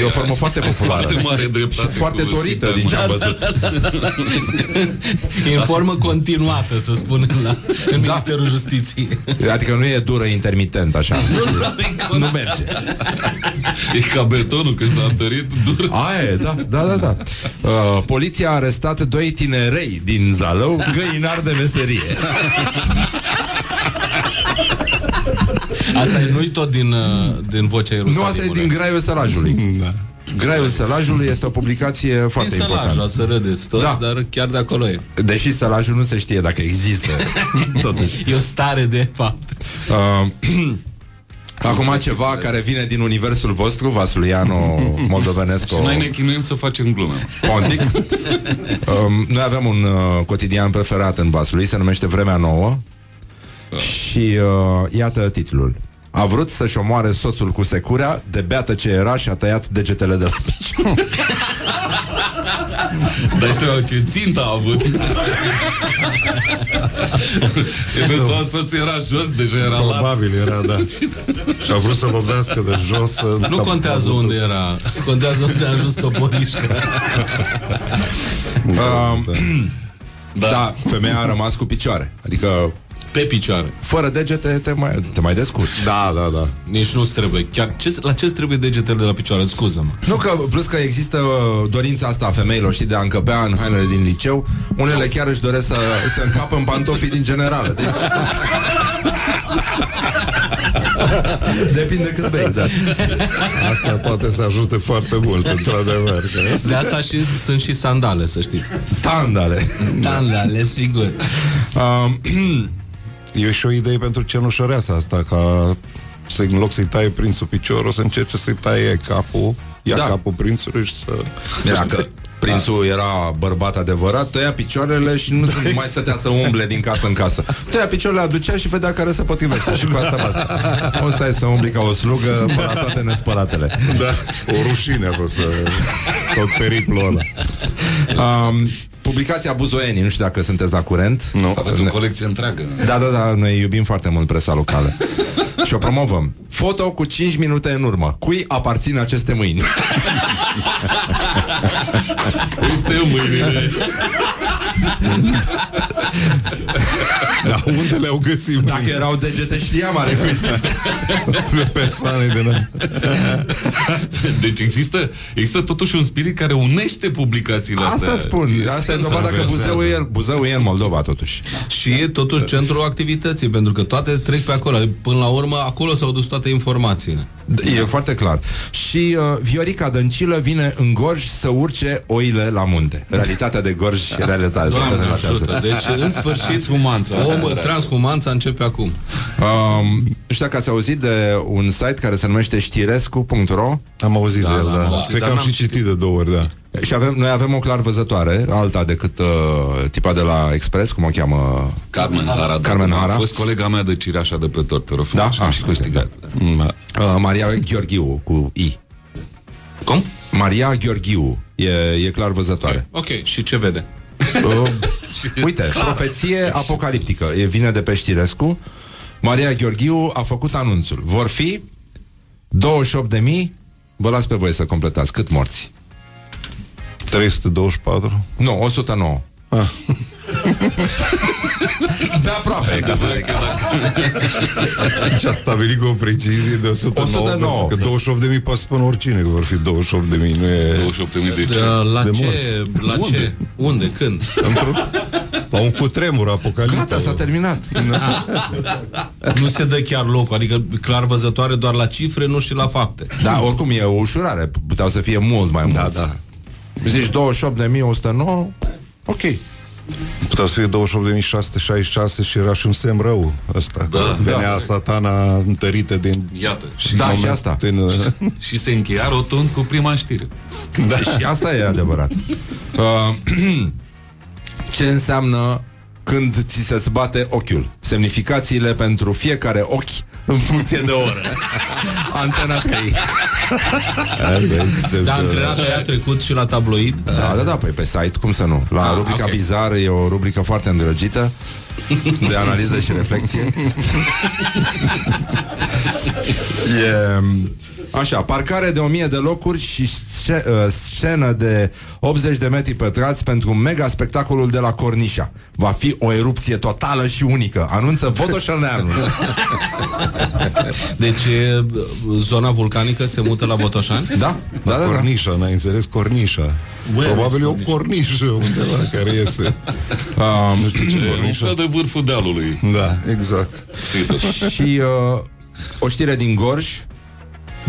e o formă foarte [LAUGHS] populară. Foarte mare dreptate Și foarte cu dorită sintagma. din ce am văzut. [LAUGHS] E în formă continuată, să spun, la, în Ministerul Justiției. Adică nu e dură intermitent, așa. [LAUGHS] nu merge. E ca betonul când s-a întărit dur. Aia e, da, da, da, da. Uh, poliția a arestat doi tinerei din Zalău, găinari de meserie. Asta e nu tot din, uh, din vocea Nu, Ierusalimului. asta e din graiul sărajului. Da. Graiul sălajului este o publicație foarte Din importantă. sălajul, să râdeți toți, Da. dar chiar de acolo e. Deși sălajul nu se știe dacă există. [LAUGHS] Totuși. E o stare de fapt. Uh, [CLEARS THROAT] Acum ceva care vine din universul vostru, Vasuliano Moldovenescu. Și noi ne chinuim să facem glume. Pontic. [LAUGHS] Um, noi avem un uh, cotidian preferat în Vaslui, se numește Vremea Nouă. Și uh, iată titlul. A vrut să-și omoare soțul cu securea, de beată ce era și a tăiat degetele de la picior. [LAUGHS] Dai seama ce țintă a avut. [LAUGHS] Eventual soțul era jos, deja era lat. Probabil era, da. [LAUGHS] Și a vrut să lovească de jos. să- Nu contează unde era, contează unde a ajuns Toporișca. Uh, da. [CLEARS THROAT] da, femeia a rămas cu picioare. Adică Pe picioare. fără degete te mai, te mai descurci. Da, da, da. Nici nu-ți trebuie. Chiar ce, la ce trebuie degetele de la picioare? Scuză-mă. Nu că, plus că există uh, dorința asta a femeilor, știi, de a încăpea în hainele din liceu, unele chiar își doresc să, să încapă în pantofii din generală. Deci... [LAUGHS] Depinde cât bei, da. Asta poate să ajute foarte mult, într-adevăr. că- De asta și, sunt și sandale, să știți. Tandale. Sandale, sigur. Um, [CLEARS THROAT] E și o idee pentru cenușăreasa asta, ca să, în loc să-i taie prințul piciorul, să încerce să-i taie capul, ia Da. da. capul prințului și să... Era că prințul era bărbat adevărat, tăia picioarele și nu se mai stătea să umble din casă în casă. Tăia picioarele, aducea și vedea care se potrivește. Și cu asta basta. Nu stai să umbli ca o slugă până la toate nespăratele. Da, o rușine a fost uh, tot periplul ăla. Um, publicația Buzoienii, nu știu dacă sunteți la curent. Nu. Aveți o colecție întreagă. Da, da, da, noi iubim foarte mult presa locală. și o promovăm. Foto cu 5 minute în urmă. Cui aparțin aceste mâini? Uite mâinile. [LAUGHS] Dar unde le-au găsit? Dacă erau degete, știam are cui sunt. Pe persoane de noi. Deci există, există totuși un spirit care unește publicațiile astea. Asta spun. Asta e dovada că Buzău e, Buzău e în Moldova, totuși. Și e totuși centrul activității, pentru că toate trec pe acolo. Până la urmă, acolo s-au dus toate informațiile. E foarte clar. Și uh, Viorica Dăncilă vine în Gorj să urce oile la munte. Realitatea de Gorj și [LAUGHS] realitatea se Doamne relatează. ajută. Deci, în sfârșit, [LAUGHS] Transhumanța. Om, transhumanța începe acum. Um, nu știu dacă ați auzit de un site care se numește știrescu.ro Am auzit Da, de el, da, am da. auzit, Cred dar că am n-am și citit de două ori, da. și avem, noi avem o clar văzătoare, alta decât uh, tipa de la Express, cum o cheamă? Carmen Hara. da. Carmen Hara. A fost colega mea de cireașa de pe tort, te rog Da? frumos, și am Ah, și scuze, câștigat. Da. Uh, Maria Gheorghiu cu I. Cum? Maria Gheorghiu e, e clar văzătoare. Ok, și ce vede? Uh, uite, profeție apocaliptică. E vine de pe Știrescu. Maria Gheorghiu a făcut anunțul. Vor fi 28.000 Vă las pe voi să completați. Cât morți? 324? Nu, 109. Ah. [LAUGHS] Pe aproape. Ca să zic. [LAUGHS] Și a stabilit cu o precizie de 109, 109. Că 28.000 poate să spună oricine că vor fi 28.000, nu e... 28.000 de ce? Da, la De ce? morți. La Unde? ce? Unde? Când? Într-un, la un cutremur apocaliptic. Gata, s-a terminat. Nu se dă chiar locul, adică clar văzătoare doar la cifre, nu și la fapte. Da, oricum e o ușurare. Puteau să fie mult mai mulți. Da, da. Zici 28.109? Ok. Putea să fie 28.666 și era și un semn rău ăsta. Da, că venea da. satana întărită din... Iată. Și, Da, moment și asta. Din, și se încheia rotund cu prima știre. Da. Și asta e adevărat. [LAUGHS] Uh, [CLEARS THROAT] ce înseamnă când ți se zbate ochiul? Semnificațiile pentru fiecare ochi în funcție de oră. [LAUGHS] Antena 3. Dar antrenatul a trecut și la tabloid. Da, da, da, păi pe site, cum să nu? La Ah, rubrica ok. Bizar e o rubrică foarte îndrăgită de analiză și reflexie. [LAUGHS] e, așa, parcare de 1000 de locuri și sce- uh, scenă de 80 de metri pătrați pentru mega spectacolul de la Cornișa. Va fi o erupție totală și unică, anunță Botoșaneanu. [LAUGHS] Deci e, zona vulcanică se mută la Botoșani? Da, da, da, da. Cornișa, n-ai înțeles? Cornișa. Where Probabil is e o cornișă undeva care iese. Um, nu știu ce E un cornișă. fel de vârful dealului. Da, exact. Știi tot. și uh, o știre din Gorj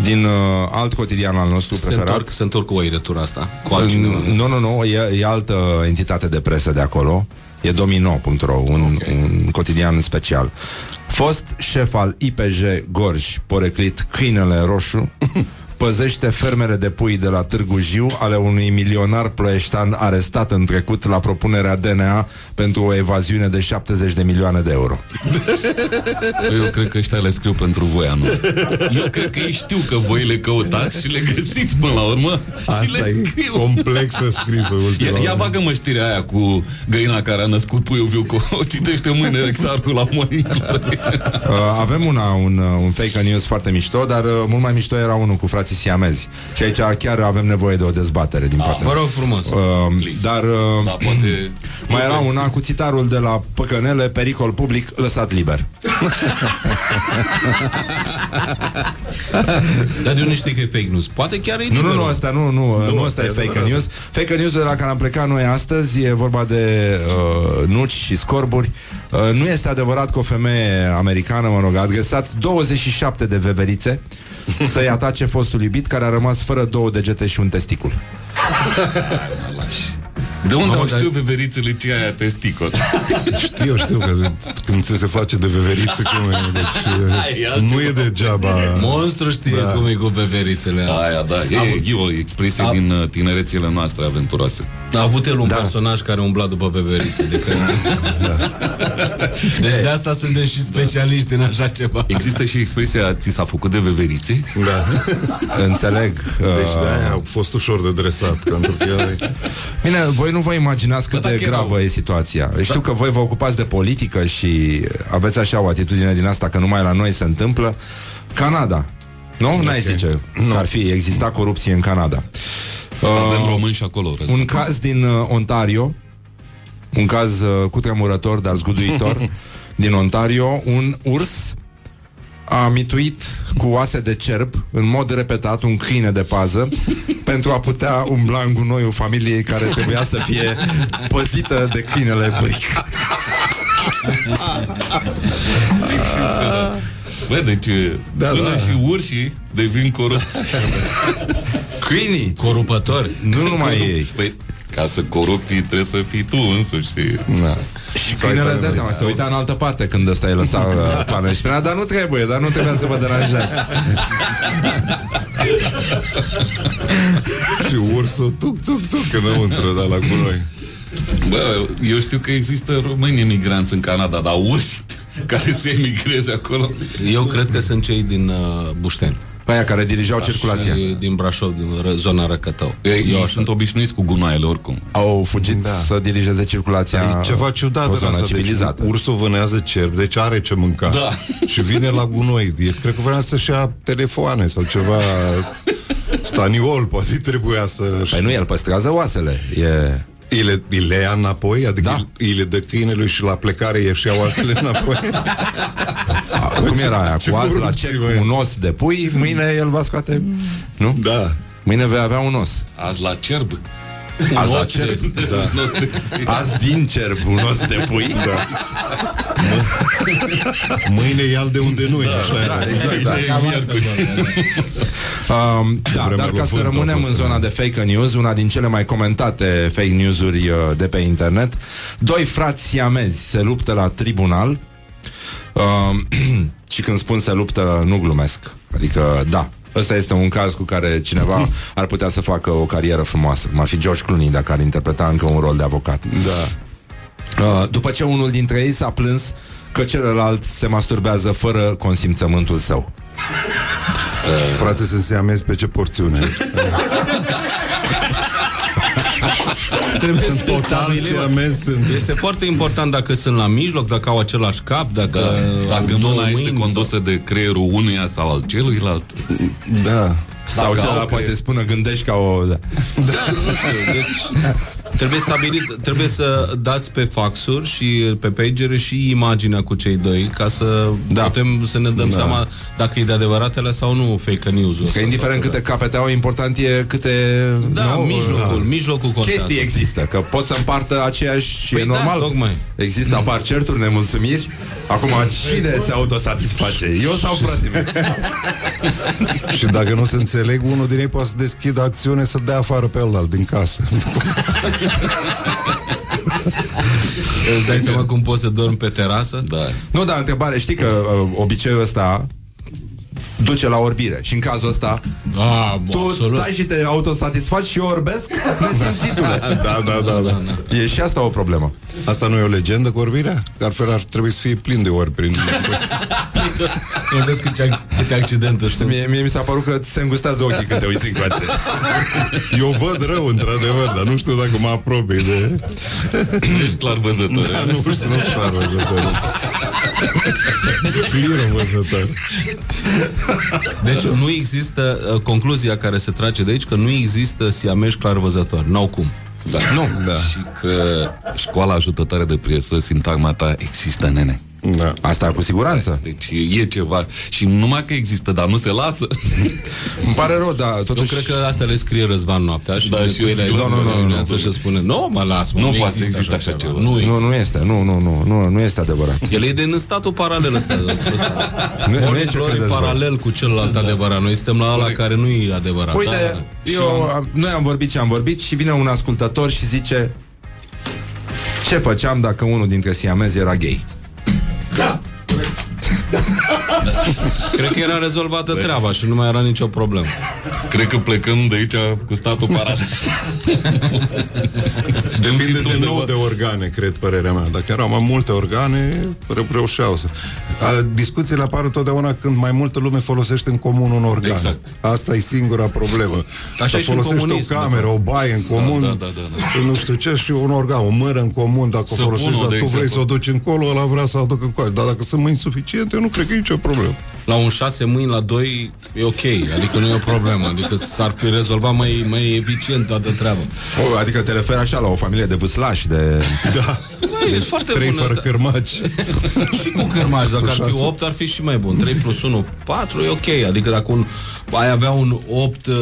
din uh, alt cotidian al nostru Se preferat. întorc, se întorc cu oiretura asta. Cu altcineva. Nu, nu, nu, e, e altă entitate de presă de acolo. E domino.ro, un, okay. un cotidian special. Fost șef al IPJ Gorj, poreclit Câinele Roșu, [LAUGHS] păzește fermele de pui de la Târgu Jiu ale unui milionar ploieștan arestat în trecut la propunerea DNA pentru o evaziune de 70 de milioane de euro. Eu cred că ăștia le scriu pentru voi anul. Eu cred că ei știu că voi le căutați și le găsiți până la urmă Asta și le e scriu. complexă scrisă ultima Ia, ia oară. bagă-mă știrea aia cu găina care a născut puiul viu cu o citește mâine exarcul la Morning Glory. Uh, avem una, un, uh, un fake news foarte mișto, dar uh, mult mai mișto era unul cu frații siamezi. Și aici chiar avem nevoie de o dezbatere din partea. Vă rog frumos. Uh, dar uh, Da, poate... [CLEARS THROAT] mai era una cu citarul de la Păcănele, pericol public lăsat liber. [LAUGHS] Dar de unde știi că e fake news? Poate chiar e Nu, nu, nu, liberul. asta nu, nu, nu, nu asta e asta e fake adevărat. news. Fake news de la care am plecat noi astăzi e vorba de uh, nuci și scorburi. Uh, nu este adevărat că o femeie americană, mă rog, a agresat 27 de veverițe să-i atace fostul iubit care a rămas fără două degete și un testicul. [LAUGHS] De unde Mamă, au dar- știu veverițele ce aia testicol? [LAUGHS] Știu, știu că când ți se face de veveriță cum e, deci [LAUGHS] Ai, e, altceva. nu e degeaba. Monstru știe Da. cum e cu veverițele. Aia, da, e, e o expresie A- din uh, tinerețele noastre aventuroase. A avut el un Da. personaj care umbla după veverițe de când... [LAUGHS] Deci de asta suntem și specialiști în așa ceva. Există și expresia ți s-a făcut de veverițe? Da. Înțeleg. Uh, Deci de-aia a fost ușor de dresat, pentru că el Bine, voi nu vă imaginați cât Bă, de dacă gravă erau- e situația. Știu că voi vă ocupați de politică și aveți așa o atitudine din asta că numai la noi se întâmplă. Canada. Nu? N-ai zice că ar fi exista corupție în Canada. Avem Uh, români și acolo. război. un caz din uh, Ontario, un caz uh, cutremurător, dar zguduitor, [LAUGHS] din Ontario, un urs a mituit cu oase de cerb în mod repetat un câine de pază [LAUGHS] pentru a putea umbla în gunoiul familiei care trebuia să fie păzită de câinele bric. Bă, deci Da, până da. și urșii devin corupți. Câinii, Corupători. nu numai ei. Păi, ca să corupti trebuie să fii tu însuși. Da. Și câinele îți dai seama, se uita în altă parte când ăsta îi lăsa [LAUGHS] uh, planul și spunea, dar nu trebuie, dar nu trebuia să vă deranjați. [LAUGHS] Și ursul tuc, tuc, tuc înăuntru, da, la gunoi. Bă, eu știu că există români emigranți în Canada, dar urși care se emigreze acolo. Eu cred că sunt cei din uh, Bușteni. Aia care dirigeau circulația. Și din Brașov, din ră, zona Răcătău. Ei, Eu ei așa. sunt obișnuiți cu gunoaiele oricum. Au fugit Da. să dirigeze circulația E ceva ciudat o în zonă asta, deci civilizată. ursul vânează cerb, deci are ce mânca. Da. [LAUGHS] Și vine la gunoi. E, cred că vrea să-și ia telefoane sau ceva [LAUGHS] staniol, poate trebuia să... Păi nu, el păstrează oasele. E... Îi le, îi le ia înapoi? Adică Da. da. îi le dă câinelui și la plecare ieși ia oasele înapoi? [LAUGHS] A, cum era aia? Ce Cu azi la corupție, cer mă. cu un os de pui, mâine el va scoate... Nu? Da. Mâine vei avea un os. Azi la cerb. Azi la ochi cer. de- Da. [LAUGHS] Azi din cerb un os de pui. Da. Mâine ia de unde nu e, așa Da, era. exact, da. Cam asta, bă. Um, da, Vremea dar lui ca să Vânt a rămânem fost în zona de fake news, una din cele mai comentate fake news-uri uh, de pe internet, doi frați siamezi se luptă la tribunal um, [CLEARS THROAT] și când spun se luptă, nu glumesc. Adică, da, Ăsta este un caz cu care cineva ar putea să facă o carieră frumoasă, cum ar fi George Clooney, dacă ar interpreta încă un rol de avocat. Da. Uh, după ce unul dintre ei s-a plâns că celălalt se masturbează fără consimțământul său. Frate, să se amezi pe ce porțiune. [LAUGHS] [LAUGHS] Trebuie Sunt să total stabilim. siamezi, sunt... Este foarte important dacă sunt la mijloc, dacă au același cap, dacă, Da. au Dacă două mâna este mâini condusă de creierul unuia sau al celuilalt. Da. Sau Dacă celălalt au poate creier. să spună gândești ca o... Da. Da, nu știu, deci [LAUGHS] Trebuie stabilit, trebuie să dați pe faxuri și pe pagere și imaginea cu cei doi ca să da. putem să ne dăm Da. da. seama dacă e de adevăratele sau nu fake news-ul. Că indiferent câte capete au, important e câte... Da, nu? mijlocul, mijlocul contează. Chestii există, că pot să împartă aceeași și Păi e da, normal. tocmai. Există, apar certuri, nemulțumiri. Acum, cine se autosatisface? Eu sau fratele meu? [LAUGHS] Și dacă nu se înțeleg, unul din ei poate să deschidă acțiune să dea afară pe ălalt din casă. [LAUGHS] Îți dai seama cum poți să dormi pe terasă? Da. Nu, dar întrebare, știi că uh, obiceiul ăsta duce la orbire. Și în cazul ăsta A, tu absolut. stai și te autosatisfaci și eu orbesc nesimțitule. [LAUGHS] Da, da, da, da. E și asta o problemă. Asta nu e o legendă cu orbirea? Că altfel ar trebui să fie plin de ori prin... [LAUGHS] Nu vezi câte, câte accidente sunt. Mie, mie mi s-a părut că ți se îngustează ochii când te uiți încoace. [LAUGHS] Eu văd rău, într-adevăr, dar nu știu dacă mă apropii de... Ești clar văzător. Da, nu știu, nu sunt clar văzător. Clear văzător. Deci nu există uh, concluzia care se trage de aici că nu există siamești clarvăzători. N-au cum. Da. Nu. Da. Și că școala ajutătoare de presă, sintagma ta, există, nene. Da. Asta cu siguranță. Deci e ceva. Și numai că există, dar nu se lasă. [LAUGHS] Îmi pare rău, dar Eu totuși... cred că asta le scrie Răzvan noaptea și Da, vine și cu eu ele zic, aici nu, nu, nu, dimineață nu, și nu. spune Nu, mă las, mă, Nu nu poate să există existe așa ceva. Nu, Nu, există. nu este, nu, nu, nu, nu, nu este adevărat. El e din statul paralel ăsta. [LAUGHS] ăsta. Nu, nu e Morning ce Glory credeți voi. paralel cu celălalt adevărat. Noi suntem la ăla care nu e adevărat. Uite, Da, da. eu, am- noi am vorbit ce am vorbit și vine un ascultător și zice ce făceam dacă unul dintre siamezi era gay? Cred că era rezolvată treaba și nu mai era nicio problemă. Cred că plecăm de aici cu statul paralel. [LAUGHS] Depinde de nou de organe, cred părerea mea. Dacă erau mai multe organe, reu- reușeau să... A, discuțiile apar întotdeauna când mai multă lume folosește în comun un organ. Exact. Asta e singura problemă. Așa Să e și în folosești comunism, o de cameră, o baie în comun, Da, da, da, da. nu știu ce, și un organ, o mără în comun, dacă Să o folosești, pună, dar de tu vrei exemplu. să o duci încolo, ăla vrea să o aducă încoace. Dar dacă sunt mâini suficiente, eu nu cred că e nicio problemă. La un șase mâini, la doi, e ok. Adică nu e o problemă. Adică s-ar fi rezolvat mai, mai eficient toată treaba. O, adică te referi așa la o familie de vâslași, de... Da. Deci, foarte Trei bună, fără da. cârmaci. [LAUGHS] Și cu cârmași, dacă Cu ar fi șase. 8 ar fi și mai bun 3 plus 1, 4 e ok Adică dacă un, ai avea un 8 uh,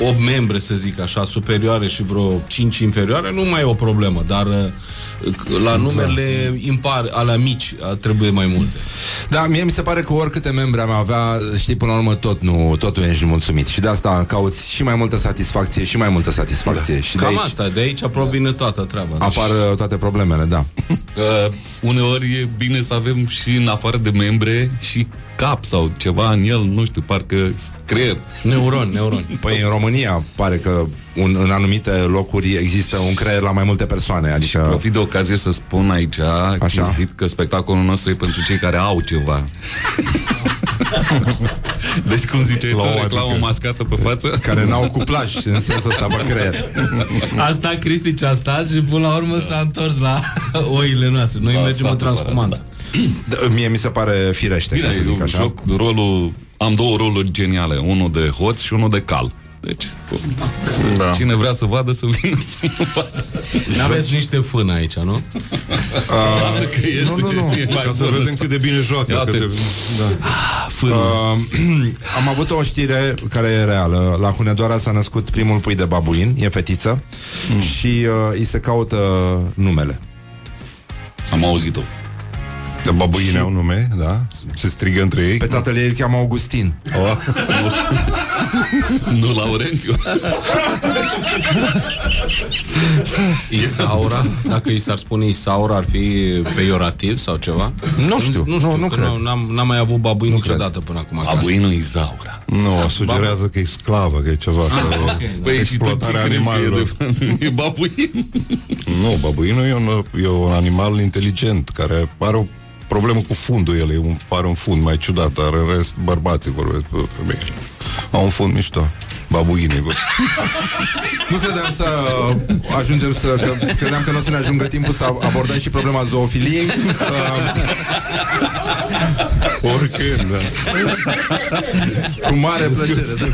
8 membre, să zic așa, superioare și vreo 5 inferioare, nu mai e o problemă, dar uh, la numele impar, alea mici, uh, trebuie mai multe. Da, mie mi se pare că oricâte membre am avea, știi, până la urmă tot nu, tot nu ești mulțumit. Și de asta cauți și mai multă satisfacție și mai multă satisfacție. Da. Și de Cam aici asta, de aici provine toată treaba. Deci, apar uh, toate problemele, da. Uh, uneori e bine să avem și în afară de membre și cap sau ceva în el, nu știu, parcă creier. Neuron, neuron. [LAUGHS] Păi în România pare că un, în anumite locuri există un creier la mai multe persoane, adică... Profit de ocazie să spun aici, Așa. cinstit, că spectacolul nostru e pentru cei care au ceva. [LAUGHS] deci cum ziceai La tu, o reclamă adică. mascată pe față? [LAUGHS] care n-au cuplaj în sensul ăsta pe creier. Asta Cristi ce a stat și până la urmă s-a întors la [LAUGHS] oile noastre. Noi Da, mergem s-a în transcumanță. Da, mie mi se pare firește, Bine, ca să e zic un așa. joc, rolul, am două roluri geniale, unul de hoț și unul de cal. Deci, Da. cine vrea să vadă, să vină să vadă. N-aveți niște fân aici, nu? Lasă că este, nu, nu, nu. [LAUGHS] e mai Ca să bun vedem ăsta. cât de bine joacă. Iată. Cât de... Da. Fânul. [CLEARS THROAT] Uh, am avut o știre care e reală. La Hunedoara s-a născut primul pui de babuin, e fetiță, mm. și uh, îi se caută numele. Am auzit-o. De babuine au nume, da? Se strigă între ei. Pe tatăl ei îl cheamă Augustin. Oh. [LAUGHS] Nu Laurențiu. [LAUGHS] Isaura, dacă i s-ar spune Isaura, ar fi peiorativ sau ceva? Nu știu, nu, știu nu, nu că cred. N-am, n-am mai avut babuin niciodată până acum acasă. Abuinul Izaura. Nu, sugerează că e sclavă, că e ceva. că ok, da. Păi și tu ce exploatarea crezi că e animalelor. de [LAUGHS] E babuin. Nu, babuinul e un, e un animal inteligent care are o problemă cu fundul el, e un, are un fund mai ciudat, dar în rest bărbații vorbesc pe femeile. Au un fund mișto. Babuinii. bă. [LAUGHS] Nu credeam să ajungem să... Că, credeam că nu o să ne ajungă timpul să abordăm și problema zoofiliei. Uh, Oricând, da. Cu mare plăcere, da.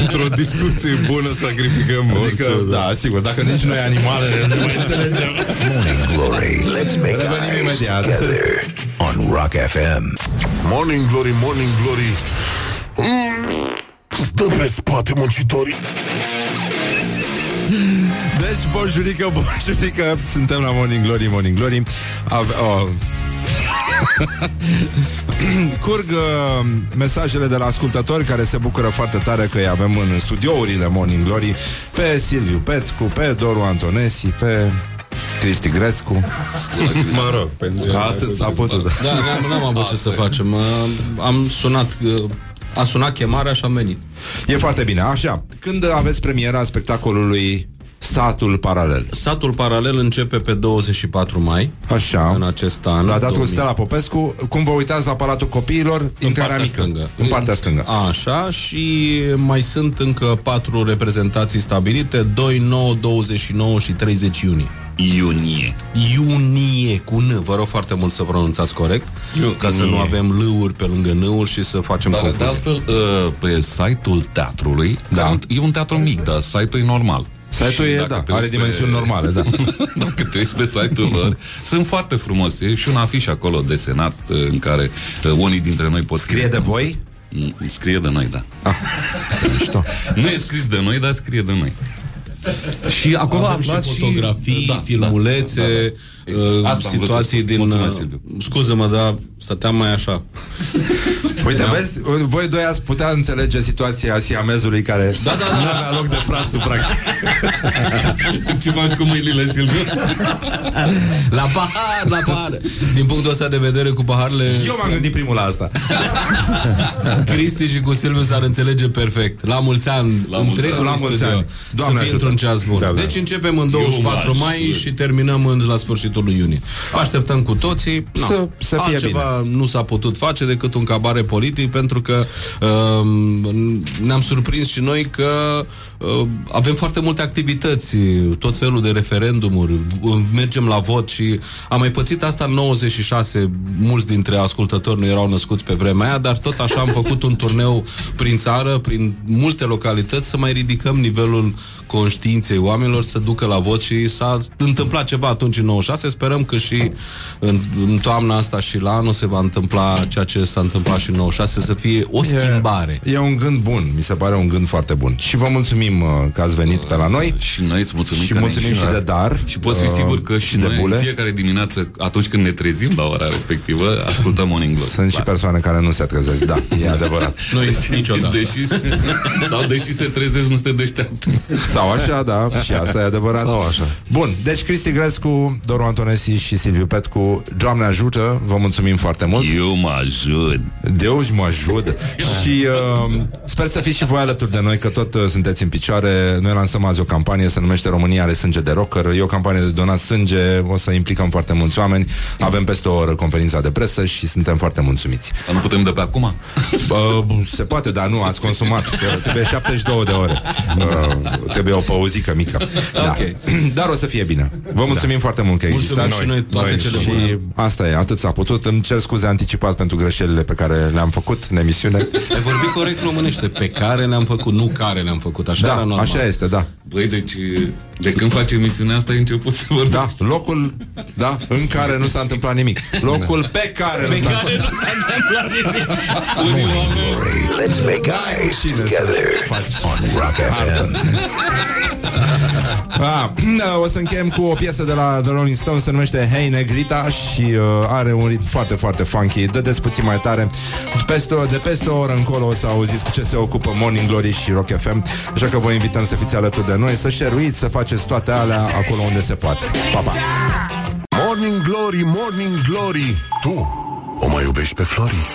Într-o discuție bună sacrificăm Adică, orice, da, sigur, dacă nici noi animalele nu mai înțelegem. Morning Glory. Let's make Revenim eyes imediat. together on Rock FM. Morning Glory, Morning Glory mm, Stă pe spate muncitorii Deci, bonjurică, bonjurică Suntem la Morning Glory, Morning Glory Ave- oh. [LAUGHS] Curg uh, mesajele de la ascultători care se bucură foarte tare că îi avem în studiourile Morning Glory pe Silviu Petcu, pe Doru Antonesi, pe Cristi Grescu. Mă rog, pentru Atât s-a putut. Da. Da, n-am, n-am avut ce să facem. Uh, Am sunat, uh, a sunat chemarea și am venit. E foarte bine. Așa, când aveți premiera spectacolului Satul Paralel? Satul Paralel începe pe 24 mai. Așa. În acest an. La datul 2000. Stella Popescu, cum vă uitați la Palatul Copiilor, în intrarea partea mică. stângă. În partea stângă. Așa, și mai sunt încă patru reprezentații stabilite, 2, 9, 29 și 30 iunie. Iunie. Iunie, cu N. Vă rog foarte mult să pronunțați corect, ca să nu avem l pe lângă n și să facem Dar de confuzii. altfel, uh, pe site-ul teatrului, da. e un teatru mic, dar site-ul e normal. Site-ul Și e, dacă da, te are uiți dimensiuni normale, da. [LAUGHS] Dacă te uiți pe site-ul lor, sunt foarte frumos. E și un afiș acolo desenat uh, în care uh, unii dintre noi pot Scrie de voi? Mm, Scrie de noi, da. [LAUGHS] Mișto. Nu e scris de noi, dar scrie de noi. Și acolo Avem și aflați și... fotografii, Da, filmulețe, da, da, da. Exact. uh, Asta am vrut să situații spun. din... Mulțumesc, uh, Silviu. Scuză-mă, dar stăteam mai așa. Uite, Da. vezi, voi doi ați putea înțelege situația siamezului care Da, da, da. nu avea loc de frasul, practic. [LAUGHS] Ce faci cu mâinile, Silviu? La pahar, la pahar. Din punctul ăsta de vedere, cu paharele... Eu m-am gândit primul la asta. [LAUGHS] Cristi și cu Silviu s-ar înțelege perfect. La mulți ani, La mulți întregul ani. La mulți studio. ani. Doamne să fie ajută. într-un ceas bun. Da, da. Deci începem în 24 Eu mai m-aș- și terminăm în, la sfârșitul lui iunie. Vă așteptăm cu toții. No, Să- să fie Altceva nu s-a putut face decât un cabare politic pentru că um, ne-am surprins și noi că uh, avem foarte multe activități, tot felul de referendumuri, v- mergem la vot și am mai pățit asta în 96, mulți dintre ascultători nu erau născuți pe vremea aia, dar tot așa am făcut un turneu prin țară, prin multe localități, să mai ridicăm nivelul conștiinței oamenilor să ducă la vot și s-a întâmplat ceva atunci în 96, sperăm că și în, în toamna asta și la anul se va întâmpla ceea ce s-a întâmplat și în 96, să fie o schimbare. E, e un gând bun, mi se pare un gând foarte bun. Și vă mulțumim uh, că ați venit pe la noi. Și noi îți mulțumim Și că ne- mulțumim și de dar. Și poți fi uh, sigur că și, și de noi bule. în fiecare dimineață, atunci când ne trezim la ora respectivă, ascultăm Morning Glory. Sunt și persoane care nu se trezesc, da, e [LAUGHS] adevărat. Noi niciodată. Deși, [LAUGHS] sau deși se trezesc, nu se deșteaptă. Sau așa, da, și asta e adevărat. Sau așa. Bun, deci Cristi Grescu, Doru Antonesi și Silviu Petcu, Doamne ajută, vă mulțumim foarte mult. Eu mă ajut. Deus mă ajută Și uh, sper să fiți și voi alături de noi Că tot uh, sunteți în picioare. Noi lansăm azi o campanie, se numește România are sânge de rocker. E o campanie de donat sânge O să implicăm foarte mulți oameni. Avem peste o oră conferința de presă Și suntem foarte mulțumiți. Dar nu putem de pe acum? uh, Se poate, dar nu, ați consumat. [LAUGHS] Că Trebuie 72 de ore. Uh, Trebuie o pauzică mică. Da. Ok. Dar o să fie bine. Vă mulțumim foarte mult că Mulțumim existați. și noi toate cele și bune. asta e, atât s-a putut. Îmi cer scuze anticipat pentru greșelile pe care le-am făcut în emisiune. Ai vorbit corect românește, pe care le-am făcut, nu care le-am făcut, așa era Da, normal. așa este, da Băi, deci de când face emisiunea asta ai început să vorbești. Da, locul da, în care nu s-a întâmplat nimic Locul pe care nu s-a întâmplat nu s-a întâmplat nimic. Morning Glory. Let's make eyes together on Rock FM. Ah, o să încheiem cu o piesă de la The Rolling Stones Se numește Hey Negrita Și uh, are un ritm foarte, foarte funky Dădeți puțin mai tare peste, o- De peste o oră încolo o să auziți cu ce se ocupă Morning Glory și Rock FM Așa că vă invităm să fiți alături de noi Să șeruiți, să faceți toate alea Acolo unde se poate Pa, pa! Morning Glory, Morning Glory Tu o mai iubești pe Flori?